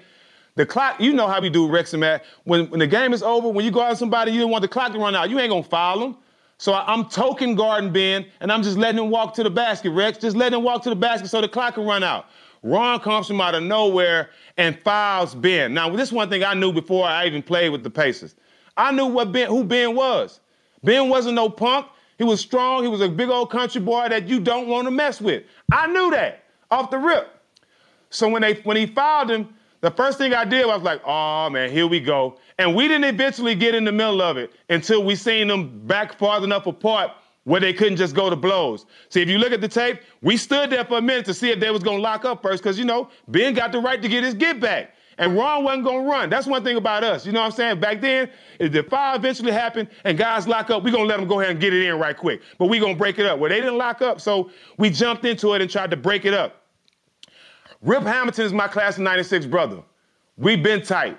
[SPEAKER 6] the clock, you know how we do, Rex and Matt. When, when the game is over, when you guard somebody, you don't want the clock to run out. You ain't gonna foul them. So I, am token guarding Ben, and I'm just letting him walk to the basket, Rex. Just letting him walk to the basket so the clock can run out. Ron comes from out of nowhere and fouls Ben. Now, this is one thing I knew before I even played with the Pacers. I knew what Ben, who Ben was. Ben wasn't no punk. He was strong. He was a big old country boy that you don't want to mess with. I knew that off the rip. So when they when he fouled him, the first thing I did was like, oh man, here we go. And we didn't eventually get in the middle of it until we seen them back far enough apart where they couldn't just go to blows. See, if you look at the tape, we stood there for a minute to see if they was gonna lock up first, because you know, Ben got the right to get his get back. And Ron wasn't gonna run. That's one thing about us. You know what I'm saying? Back then, if the fire eventually happened and guys lock up, we're gonna let them go ahead and get it in right quick. But we gonna break it up. Well, they didn't lock up, so we jumped into it and tried to break it up. Rip Hamilton is my class of 96 brother. We've been tight.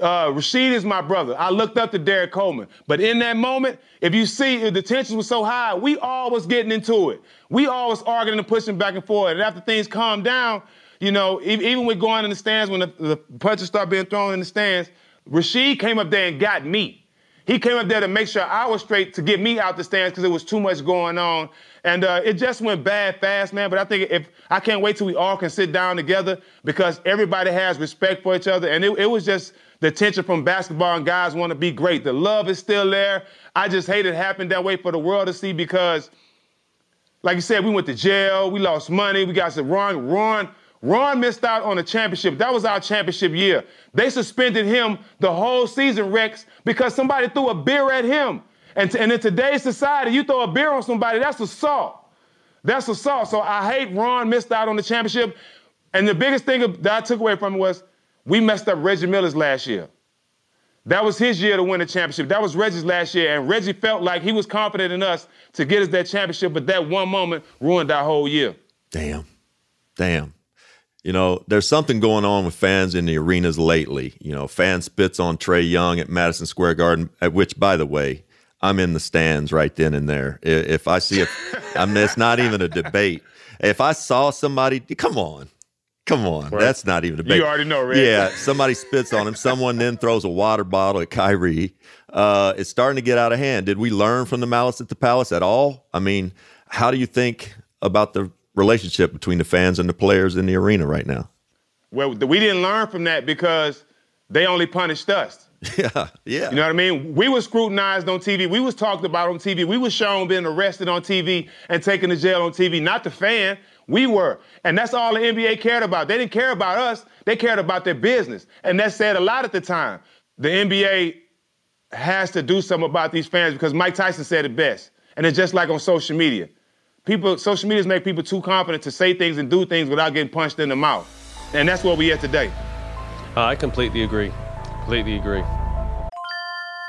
[SPEAKER 6] Uh, Rasheed is my brother. I looked up to Derrick Coleman. But in that moment, if you see if the tensions were so high, we all was getting into it. We all was arguing and pushing back and forth. And after things calmed down, you know, even with going in the stands, when the, the punches start being thrown in the stands, Rasheed came up there and got me. He came up there to make sure I was straight to get me out the stands because there was too much going on. And uh, it just went bad fast, man. But I think if I can't wait till we all can sit down together because everybody has respect for each other. And it, it was just the tension from basketball and guys want to be great. The love is still there. I just hate it happened that way for the world to see because, like you said, we went to jail, we lost money, we got some wrong, wrong Ron missed out on a championship. That was our championship year. They suspended him the whole season, Rex, because somebody threw a beer at him. And, t- and in today's society, you throw a beer on somebody, that's assault. That's assault. So I hate Ron missed out on the championship. And the biggest thing that I took away from it was we messed up Reggie Miller's last year. That was his year to win the championship. That was Reggie's last year. And Reggie felt like he was confident in us to get us that championship, but that one moment ruined our whole year.
[SPEAKER 3] Damn. Damn you know, there's something going on with fans in the arenas lately. You know, fan spits on Trae Young at Madison Square Garden, at which, by the way, I'm in the stands right then and there. If I see a, I mean, it's not even a debate. If I saw somebody, come on, come on, right. that's not even a debate.
[SPEAKER 6] You already know, right?
[SPEAKER 3] Yeah, somebody spits on him. Someone then throws a water bottle at Kyrie. Uh, it's starting to get out of hand. Did we learn from the malice at the palace at all? I mean, how do you think about the relationship between the fans and the players in the arena right now?
[SPEAKER 6] Well, we didn't learn from that because they only punished us.
[SPEAKER 3] Yeah, yeah.
[SPEAKER 6] You know what I mean? We were scrutinized on TV. We was talked about on TV. We was shown being arrested on TV and taken to jail on TV. Not the fan. We were. And that's all the NBA cared about. They didn't care about us. They cared about their business. And that said a lot at the time. The NBA has to do something about these fans because Mike Tyson said it best. And it's just like on social media people, social media's make people too confident to say things and do things without getting punched in the mouth. And that's where we are today.
[SPEAKER 7] Uh, I completely agree. Completely agree.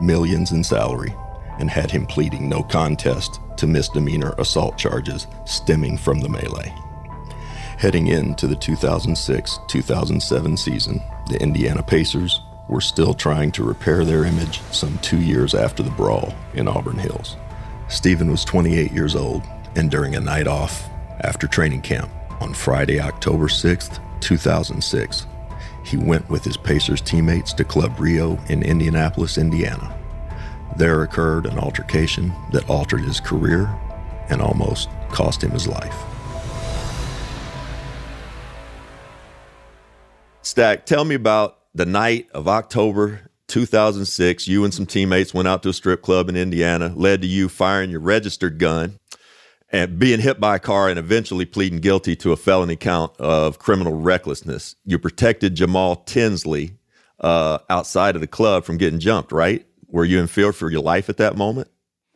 [SPEAKER 3] millions in salary, and had him pleading no contest to misdemeanor assault charges stemming from the melee. Heading into the 2006 2007 season, the Indiana Pacers were still trying to repair their image some two years after the brawl in Auburn Hills. Stephen was 28 years old, and during a night off after training camp on Friday, October 6th, 2006, he went with his Pacers teammates to Club Rio in Indianapolis, Indiana. There occurred an altercation that altered his career and almost cost him his life. Stack, tell me about the night of October 2006. You and some teammates went out to a strip club in Indiana, led to you firing your registered gun and being hit by a car and eventually pleading guilty to a felony count of criminal recklessness. You protected Jamal Tinsley uh, outside of the club from getting jumped, right? Were you in fear for your life at that moment?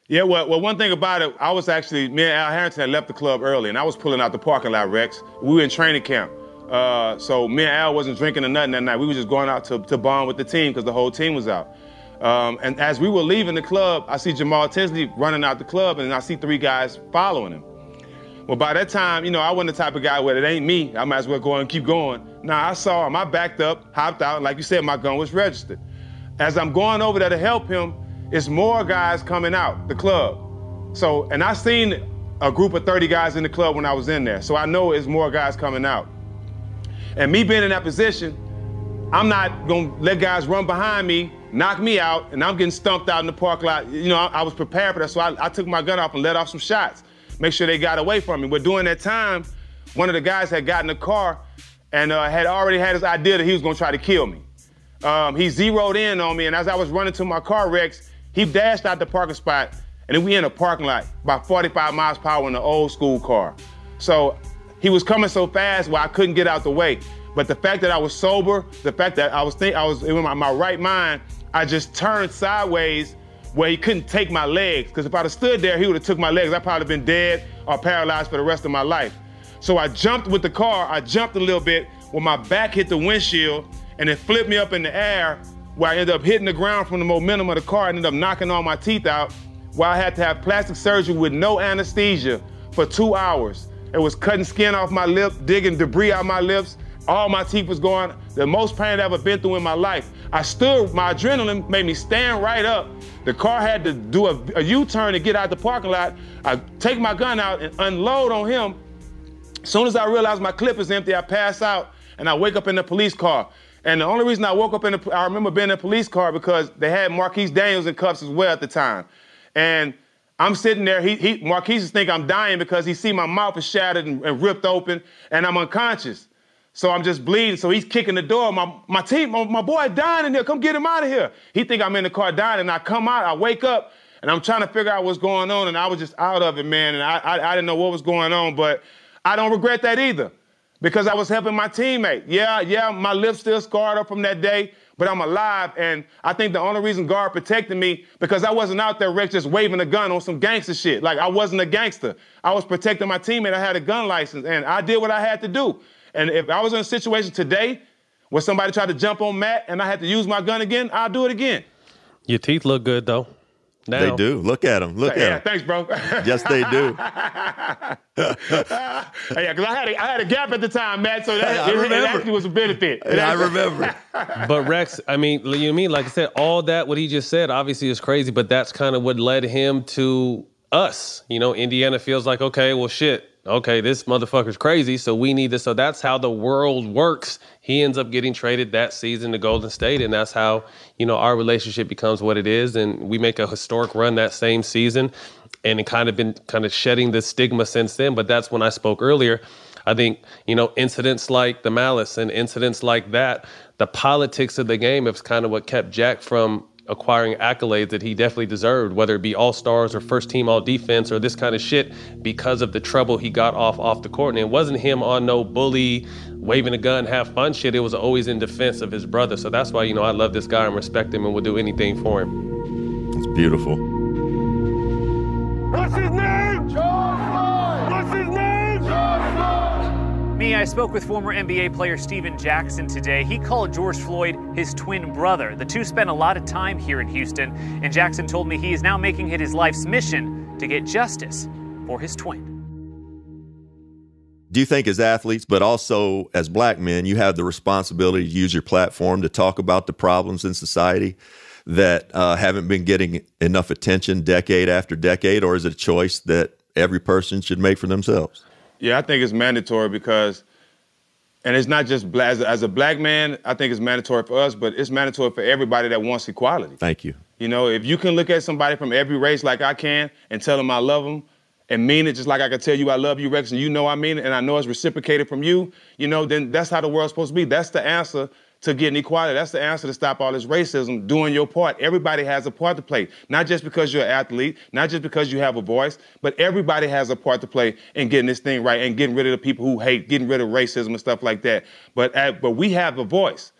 [SPEAKER 6] Yeah, well, well, one thing about it, I was actually, me and Al Harrington had left the club early, and I was pulling out the parking lot, Rex. We were in training camp. Uh, so me and Al wasn't drinking or nothing that night. We were just going out to, to bond with the team because the whole team was out. Um, and as we were leaving the club, I see Jamal Tinsley running out the club, and I see three guys following him. Well, by that time, you know, I wasn't the type of guy where it ain't me. I might as well go and keep going. Now I saw him. I backed up, hopped out, and like you said, my gun was registered. As I'm going over there to help him, it's more guys coming out the club. So, and I seen a group of 30 guys in the club when I was in there. So I know it's more guys coming out. And me being in that position, I'm not gonna let guys run behind me, knock me out, and I'm getting stumped out in the park lot. You know, I, I was prepared for that, so I, I, took my gun off and let off some shots, make sure they got away from me. But during that time, one of the guys had gotten the car and uh, had already had his idea that he was gonna try to kill me. Um, he zeroed in on me, and as I was running to my car, Rex, he dashed out the parking spot, and then we in a parking lot, about 45 miles per hour in an old school car. So he was coming so fast where I couldn't get out the way. But the fact that I was sober, the fact that I was think I was in my, my right mind, I just turned sideways where he couldn't take my legs. Because if I'd have stood there, he would have took my legs. I'd probably been dead or paralyzed for the rest of my life. So I jumped with the car. I jumped a little bit when my back hit the windshield and it flipped me up in the air where I ended up hitting the ground from the momentum of the car. I ended up knocking all my teeth out where I had to have plastic surgery with no anesthesia for two hours. It was cutting skin off my lip, digging debris out my lips. All my teeth was going. The most pain I've ever been through in my life. I stood, my adrenaline made me stand right up. The car had to do a a U-turn to get out the parking lot. I take my gun out and unload on him. As soon as I realize my clip is empty, I pass out and I wake up in the police car. And the only reason I woke up in the, I remember being in a police car because they had Marquis Daniels in cuffs as well at the time. And I'm sitting there, he, he Marquis think I'm dying because he see my mouth is shattered and, and ripped open and I'm unconscious. So I'm just bleeding. So he's kicking the door. My, my team, my, my boy dying in here. Come get him out of here. He think I'm in the car dying. And I come out, I wake up, and I'm trying to figure out what's going on. And I was just out of it, man. And I, I, I didn't know what was going on. But I don't regret that either because I was helping my teammate. Yeah, yeah, my lips still scarred up from that day, but I'm alive. And I think the only reason God protected me because I wasn't out there, Rick, just waving a gun on some gangster shit. Like I wasn't a gangster. I was protecting my teammate. I had a gun license, and I did what I had to do. And if I was in a situation today where somebody tried to jump on Matt and I had to use my gun again, I'll do it again.
[SPEAKER 7] Your teeth look good though. Now.
[SPEAKER 3] They do. Look at them. Look
[SPEAKER 6] yeah,
[SPEAKER 3] at them.
[SPEAKER 6] thanks, bro.
[SPEAKER 3] yes, they do.
[SPEAKER 6] yeah, because I had a, I had a gap at the time, Matt. So that
[SPEAKER 3] I
[SPEAKER 6] it, it
[SPEAKER 3] remember.
[SPEAKER 6] actually was a benefit. It
[SPEAKER 3] I remember.
[SPEAKER 7] but Rex, I mean, you know I mean? Like I said, all that what he just said obviously is crazy, but that's kind of what led him to us. You know, Indiana feels like, okay, well, shit, okay, this motherfucker's crazy, so we need this. So that's how the world works. He ends up getting traded that season to Golden State, and that's how, you know, our relationship becomes what it is. And we make a historic run that same season and it kind of been kind of shedding the stigma since then. But that's when I spoke earlier. I think, you know, incidents like the malice and incidents like that, the politics of the game is kind of what kept Jack from acquiring accolades that he definitely deserved, whether it be all stars or first team all defense or this kind of shit, because of the trouble he got off off the court. And it wasn't him on no bully, waving a gun, have fun shit. It was always in defense of his brother. So that's why, you know, I love this guy and respect him and will do anything for him.
[SPEAKER 3] It's beautiful.
[SPEAKER 12] I spoke with former NBA player Stephen Jackson today. He called George Floyd his twin brother. The two spent a lot of time here in Houston, and Jackson told me he is now making it his life's mission to get justice for his twin.
[SPEAKER 3] Do you think, as athletes, but also as black men, you have the responsibility to use your platform to talk about the problems in society? that uh, haven't been getting enough attention decade after decade, or is it a choice that every person should make for themselves?
[SPEAKER 6] Yeah, I think it's mandatory because, and it's not just black, as, a, as a black man, I think it's mandatory for us, but it's mandatory for everybody that wants equality.
[SPEAKER 3] Thank you.
[SPEAKER 6] You know, if you can look at somebody from every race like I can and tell them I love them and mean it just like I can tell you I love you, Rex, and you know I mean it, and I know it's reciprocated from you, you know, then that's how the world's supposed to be. That's the answer to getting equality. That's the answer to stop all this racism, doing your part. Everybody has a part to play, not just because you're an athlete, not just because you have a voice, but everybody has a part to play in getting this thing right and getting rid of the people who hate, getting rid of racism and stuff like that. But, but we have a voice.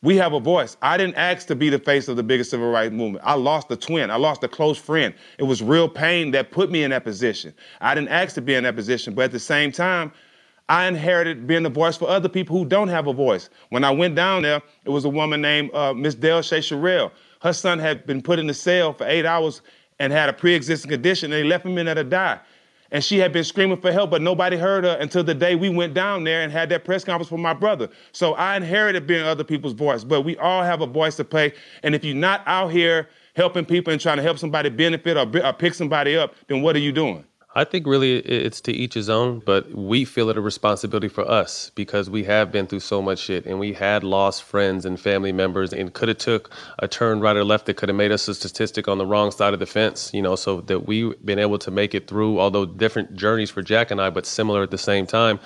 [SPEAKER 6] We have a voice. I didn't ask to be the face of the biggest civil rights movement. I lost a twin. I lost a close friend. It was real pain that put me in that position. I didn't ask to be in that position, but at the same time, I inherited being the voice for other people who don't have a voice. When I went down there, it was a woman named uh, Miss Dale Shay Sherrill. Her son had been put in the cell for eight hours and had a pre-existing condition, and they left him in there to die. And she had been screaming for help, but nobody heard her until the day we went down there and had that press conference for my brother. So I inherited being other people's voice, but we all have a voice to play. And if you're not out here helping people and trying to help somebody benefit or, or pick somebody up, then what are you doing?
[SPEAKER 7] I think really it's to each his own, but we feel it a responsibility for us because we have been through so much shit and we had lost friends and family members and could have took a turn right or left that could have made us a statistic on the wrong side of the fence, you know, so that we've been able to make it through, although different journeys for Jack and I, but similar at the same time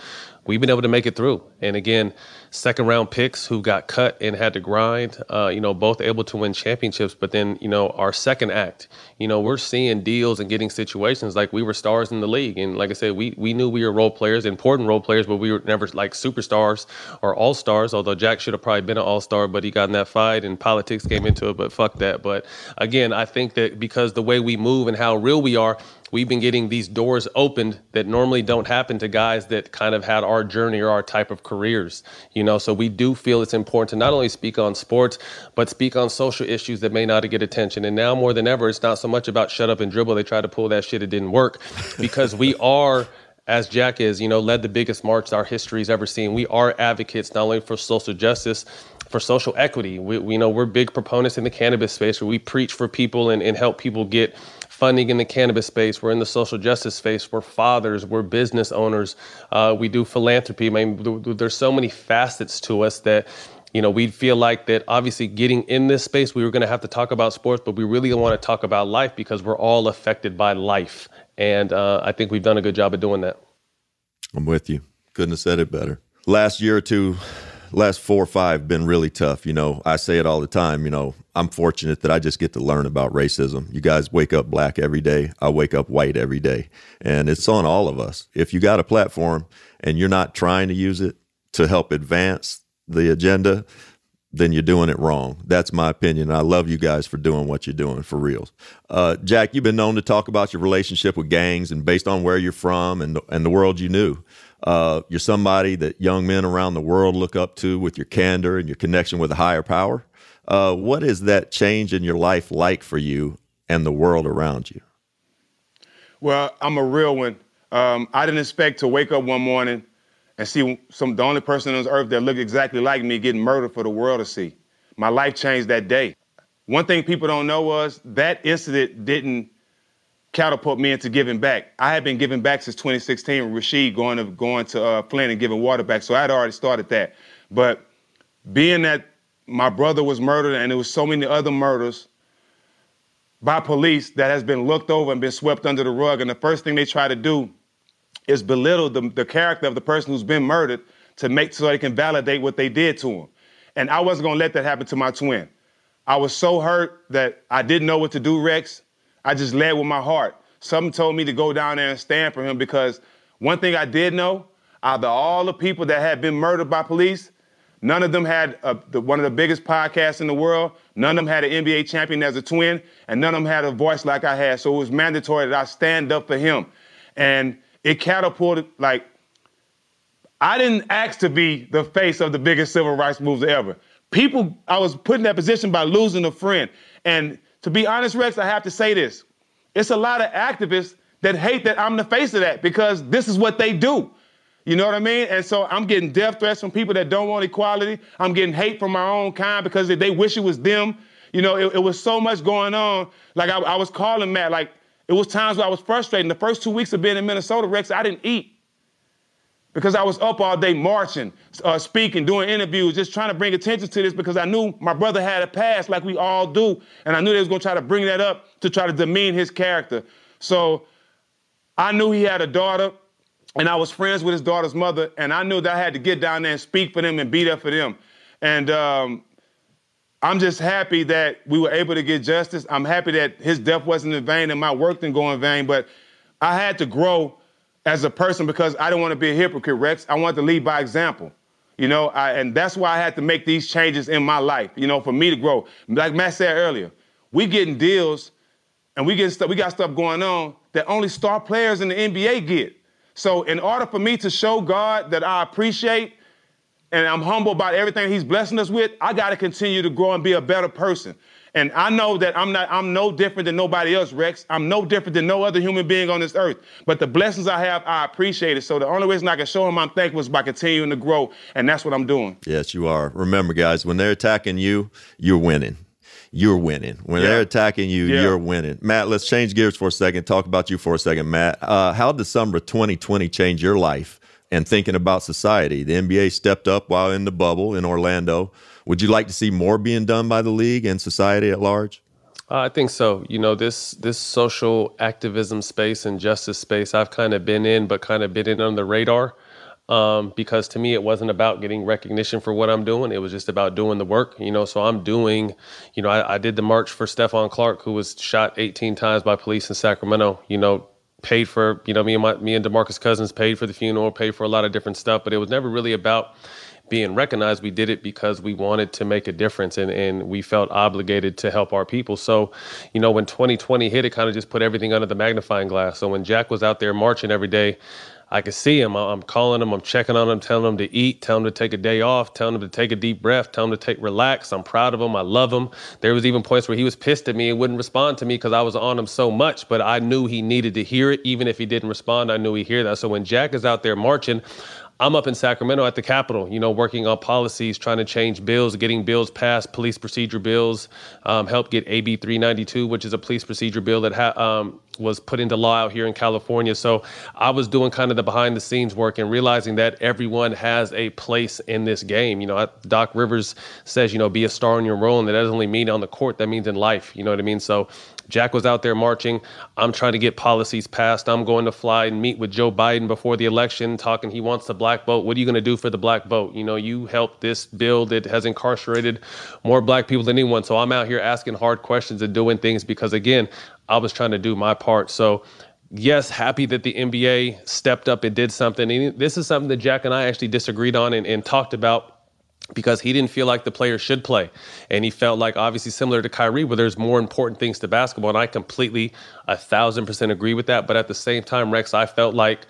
[SPEAKER 7] we've been able to make it through. And again, second round picks who got cut and had to grind, uh, you know, both able to win championships. But then, you know, our second act, you know, we're seeing deals and getting situations like we were stars in the league. And like I said, we, we knew we were role players, important role players, but we were never like superstars or all stars. Although Jack should have probably been an all star, but he got in that fight and politics came into it. But fuck that. But again, I think that because the way we move and how real we are, we've been getting these doors opened that normally don't happen to guys that kind of had our journey or our type of careers you know so we do feel it's important to not only speak on sports but speak on social issues that may not get attention and now more than ever it's not so much about shut up and dribble they tried to pull that shit it didn't work because we are as Jack is, you know, led the biggest march our history's ever seen. We are advocates not only for social justice, for social equity. We, we know we're big proponents in the cannabis space where we preach for people and, and help people get funding in the cannabis space. We're in the social justice space. We're fathers. We're business owners. Uh, we do philanthropy. I mean, there's so many facets to us that you know, we feel like that obviously getting in this space, we were going to have to talk about sports, but we really want to talk about life because we're all affected by life. And uh, I think we've done a good job of doing that.
[SPEAKER 3] I'm with you. Couldn't have said it better. Last year or two, last four or five been really tough. You know, I say it all the time. You know, I'm fortunate that I just get to learn about racism. You guys wake up black every day. I wake up white every day. And it's on all of us. If you got a platform and you're not trying to use it to help advance the agenda, then you're doing it wrong. That's my opinion. I love you guys for doing what you're doing for reals. Uh, Jack, you've been known to talk about your relationship with gangs and based on where you're from and, and the world you knew. Uh, you're somebody that young men around the world look up to with your candor and your connection with a higher power. Uh, what is that change in your life like for you and the world around you?
[SPEAKER 6] Well, I'm a real one. Um, I didn't expect to wake up one morning and see some the only person on this earth that looked exactly like me getting murdered for the world to see. My life changed that day. One thing people don't know was that incident didn't catapult me into giving back. I had been giving back since 2016 with Rasheed going to going to uh, Flint and giving water back. So I had already started that. But being that my brother was murdered and there was so many other murders by police that has been looked over and been swept under the rug, and the first thing they try to do is belittle the, the character of the person who's been murdered to make so they can validate what they did to him. And I wasn't gonna let that happen to my twin. I was so hurt that I didn't know what to do, Rex. I just led with my heart. Something told me to go down there and stand for him because one thing I did know, out of all the people that had been murdered by police, none of them had a, the, one of the biggest podcasts in the world. None of them had an NBA champion as a twin, and none of them had a voice like I had. So it was mandatory that I stand up for him. And it catapulted, like, I didn't ask to be the face of the biggest civil rights moves ever. People, I was put in that position by losing a friend. And to be honest, Rex, I have to say this. It's a lot of activists that hate that I'm the face of that because this is what they do. You know what I mean? And so I'm getting death threats from people that don't want equality. I'm getting hate from my own kind because they wish it was them. You know, it, it was so much going on. Like I, I was calling Matt, like it was times where I was frustrated. The first two weeks of being in Minnesota, Rex, I didn't eat because I was up all day marching, uh, speaking, doing interviews, just trying to bring attention to this because I knew my brother had a past like we all do. And I knew they was going to try to bring that up to try to demean his character. So I knew he had a daughter, and I was friends with his daughter's mother, and I knew that I had to get down there and speak for them and be there for them. And um, I'm just happy that we were able to get justice. I'm happy that his death wasn't in vain and my work didn't go in vain, but I had to grow as a person because I didn't want to be a hypocrite, Rex. I wanted to lead by example. You know, I, and that's why I had to make these changes in my life, you know, for me to grow. Like Matt said earlier, we getting deals and we get stuff, we got stuff going on that only star players in the NBA get. So in order for me to show God that I appreciate and I'm humble about everything he's blessing us with, I got to continue to grow and be a better person. And I know that I'm not, I'm no different than nobody else, Rex. I'm no different than no other human being on this earth. But the blessings I have, I appreciate it. So the only reason I can show him I'm thankful is by continuing to grow. And that's what I'm doing.
[SPEAKER 3] Yes, you are. Remember, guys, when they're attacking you, you're winning. You're winning. When yeah. they're attacking you, yeah. you're winning. Matt, let's change gears for a second. Talk about you for a second, Matt. Uh, how did December 2020 change your life and thinking about society? The NBA stepped up while in the bubble in Orlando. Would you like to see more being done by the league and society at large?
[SPEAKER 7] Uh, I think so. You know, this this social activism space and justice space I've kind of been in, but kind of been in on the radar. Um, because to me, it wasn't about getting recognition for what I'm doing. It was just about doing the work, you know. So I'm doing, you know, I, I did the march for Stephon Clark, who was shot 18 times by police in Sacramento. You know, paid for, you know, me and my me and DeMarcus Cousins paid for the funeral, paid for a lot of different stuff. But it was never really about being recognized, we did it because we wanted to make a difference and, and we felt obligated to help our people. So, you know, when 2020 hit, it kind of just put everything under the magnifying glass. So when Jack was out there marching every day, I can see him. I'm calling him. I'm checking on him, telling him to eat, telling him to take a day off, telling him to take a deep breath, telling him to take relax. I'm proud of him. I love him. There was even points where he was pissed at me and wouldn't respond to me because I was on him so much. But I knew he needed to hear it, even if he didn't respond. I knew he'd hear that. So when Jack is out there marching, I'm up in Sacramento at the Capitol, you know, working on policies, trying to change bills, getting bills passed, police procedure bills, um, help get AB 392, which is a police procedure bill that ha- um, was put into law out here in California. So I was doing kind of the behind the scenes work and realizing that everyone has a place in this game. You know, Doc Rivers says, you know, be a star in your role, and that doesn't only mean on the court, that means in life. You know what I mean? So Jack was out there marching. I'm trying to get policies passed. I'm going to fly and meet with Joe Biden before the election, talking he wants the black vote. What are you going to do for the black vote? You know, you helped this bill that has incarcerated more black people than anyone. So I'm out here asking hard questions and doing things because, again, I was trying to do my part. So yes, happy that the NBA stepped up and did something. And this is something that Jack and I actually disagreed on and, and talked about because he didn't feel like the players should play. And he felt like, obviously, similar to Kyrie, where there's more important things to basketball. And I completely, a thousand percent agree with that. But at the same time, Rex, I felt like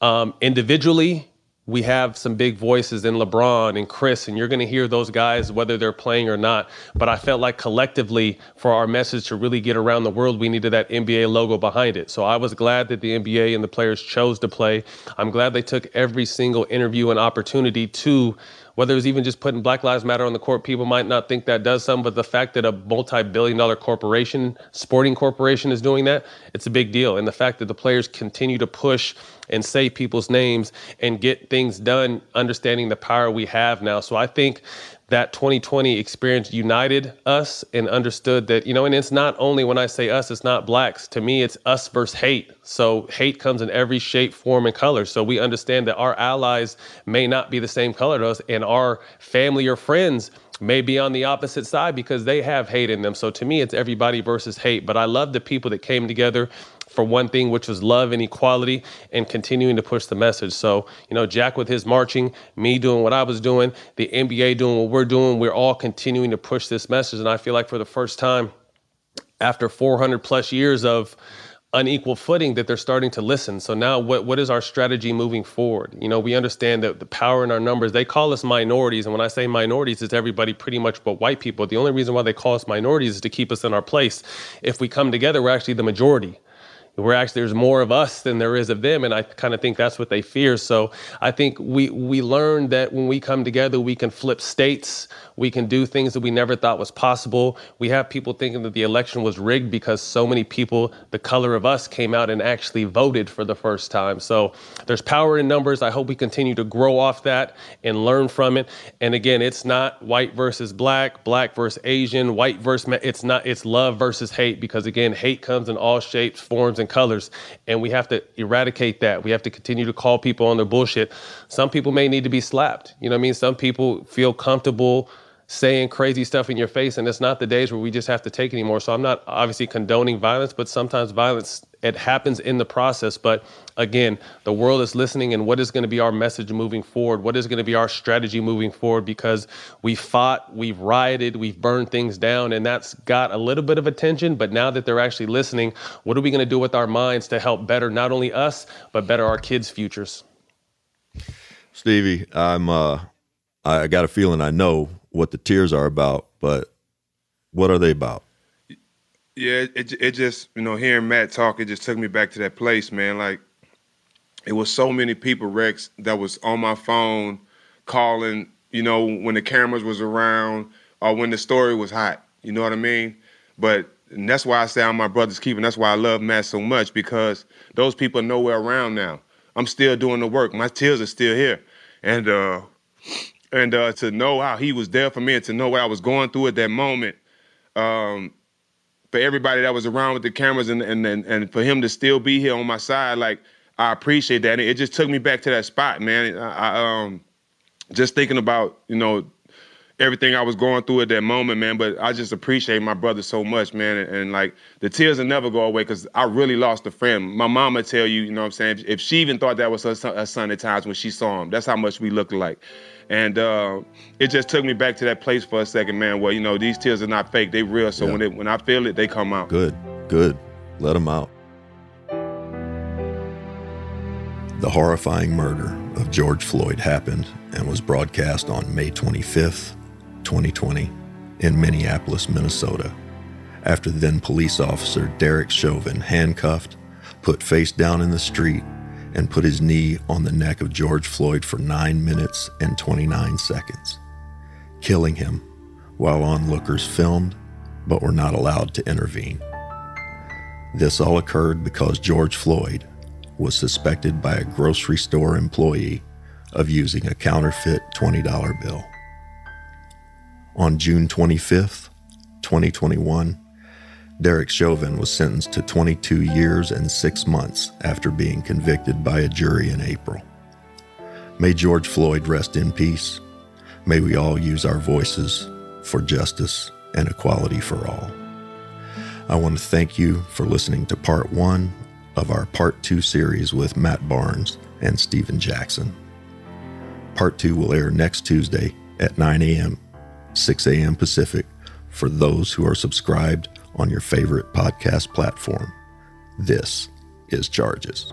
[SPEAKER 7] um, individually, we have some big voices in LeBron and Chris, and you're going to hear those guys whether they're playing or not. But I felt like collectively, for our message to really get around the world, we needed that NBA logo behind it. So I was glad that the NBA and the players chose to play. I'm glad they took every single interview and opportunity to whether it's even just putting Black Lives Matter on the court, people might not think that does something, but the fact that a multi-billion dollar corporation, sporting corporation is doing that, it's a big deal. And the fact that the players continue to push and say people's names and get things done, understanding the power we have now. So I think that 2020 experience united us and understood that, you know, and it's not only when I say us, it's not blacks. To me, it's us versus hate. So hate comes in every shape, form, and color. So we understand that our allies may not be the same color to us, and our family or friends may be on the opposite side because they have hate in them. So to me, it's everybody versus hate. But I love the people that came together for one thing, which was love and equality and continuing to push the message. So, you know, Jack with his marching, me doing what I was doing, the NBA doing what we're doing, we're all continuing to push this message. And I feel like for the first time, after 400 plus years of unequal footing that they're starting to listen. So now what what is our strategy moving forward? You know, we understand that the power in our numbers. They call us minorities and when I say minorities it's everybody pretty much but white people. The only reason why they call us minorities is to keep us in our place. If we come together, we're actually the majority where actually there's more of us than there is of them and i kind of think that's what they fear. So i think we we learned that when we come together we can flip states we can do things that we never thought was possible we have people thinking that the election was rigged because so many people the color of us came out and actually voted for the first time so there's power in numbers i hope we continue to grow off that and learn from it and again it's not white versus black black versus asian white versus it's not it's love versus hate because again hate comes in all shapes forms and colors. And we have to eradicate that. We have to continue to call people on their bullshit. Some people may need to be slapped. You know what I mean? Some people feel comfortable saying crazy stuff in your face and it's not the days where we just have to take anymore. So i'm not obviously condoning violence but sometimes violence it happens in the process. But again the world is listening and what is going to be our message moving forward? What is going to be our strategy moving forward? Because we fought we've rioted we've burned things down and that's got a little bit of attention. But now that they're actually listening what are we going to do with our minds to help better not only us but better our kids futures?
[SPEAKER 3] Stevie i'm uh i got a feeling i know what the tears are about, but what are they about?
[SPEAKER 6] Yeah, it it just you know hearing Matt talk, it just took me back to that place, man. Like it was so many people, Rex, that was on my phone calling. You know when the cameras was around or when the story was hot. You know what I mean? But and that's why I say I'm my brother's keeper. That's why I love Matt so much because those people are nowhere around now. I'm still doing the work. My tears are still here, and uh, and uh, to know how he was there for me and to know what I was going through at that moment. Um, for everybody that was around with the cameras and, and and and for him to still be here on my side, like I appreciate that. And it just took me back to that spot, man. I, I um just thinking about you know everything I was going through at that moment, man. But I just appreciate my brother so much, man. And, and like the tears will never go away because I really lost a friend. My mama tell you, you know what I'm saying? If, she even thought that was her son, her son at times when she saw him, that's how much we looked like. And uh, it just took me back to that place for a second, man. Where you know these tears are not fake; they real. So yeah. when it, when I feel it, they come out.
[SPEAKER 3] Good, good. Let them out. The horrifying murder of George Floyd happened and was broadcast on May 25th, 2020, in Minneapolis, Minnesota, after then police officer Derek Chauvin handcuffed, put face down in the street, and put his knee on the neck of George Floyd for 9 minutes and 29 seconds, killing him while onlookers filmed but were not allowed to intervene. This all occurred because George Floyd was suspected by a grocery store employee of using a counterfeit $20 bill. On June 25, 2021, Derek Chauvin was sentenced to 22 years and six months after being convicted by a jury in April. May George Floyd rest in peace. May we all use our voices for justice and equality for all. I want to thank you for listening to part one of our part two series with Matt Barnes and Stephen Jackson. Part two will air next Tuesday at 9 a.m., 6 a.m. Pacific for those who are subscribed on your favorite podcast platform. This is Charges.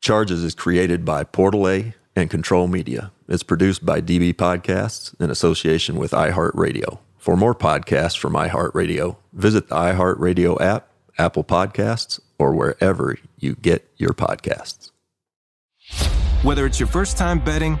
[SPEAKER 3] Charges is created by Portal A and Control Media. It's produced by DB Podcasts in association with iHeartRadio. For more podcasts from iHeartRadio, visit the iHeartRadio app, Apple Podcasts, or wherever you get your podcasts.
[SPEAKER 1] Whether it's your first time betting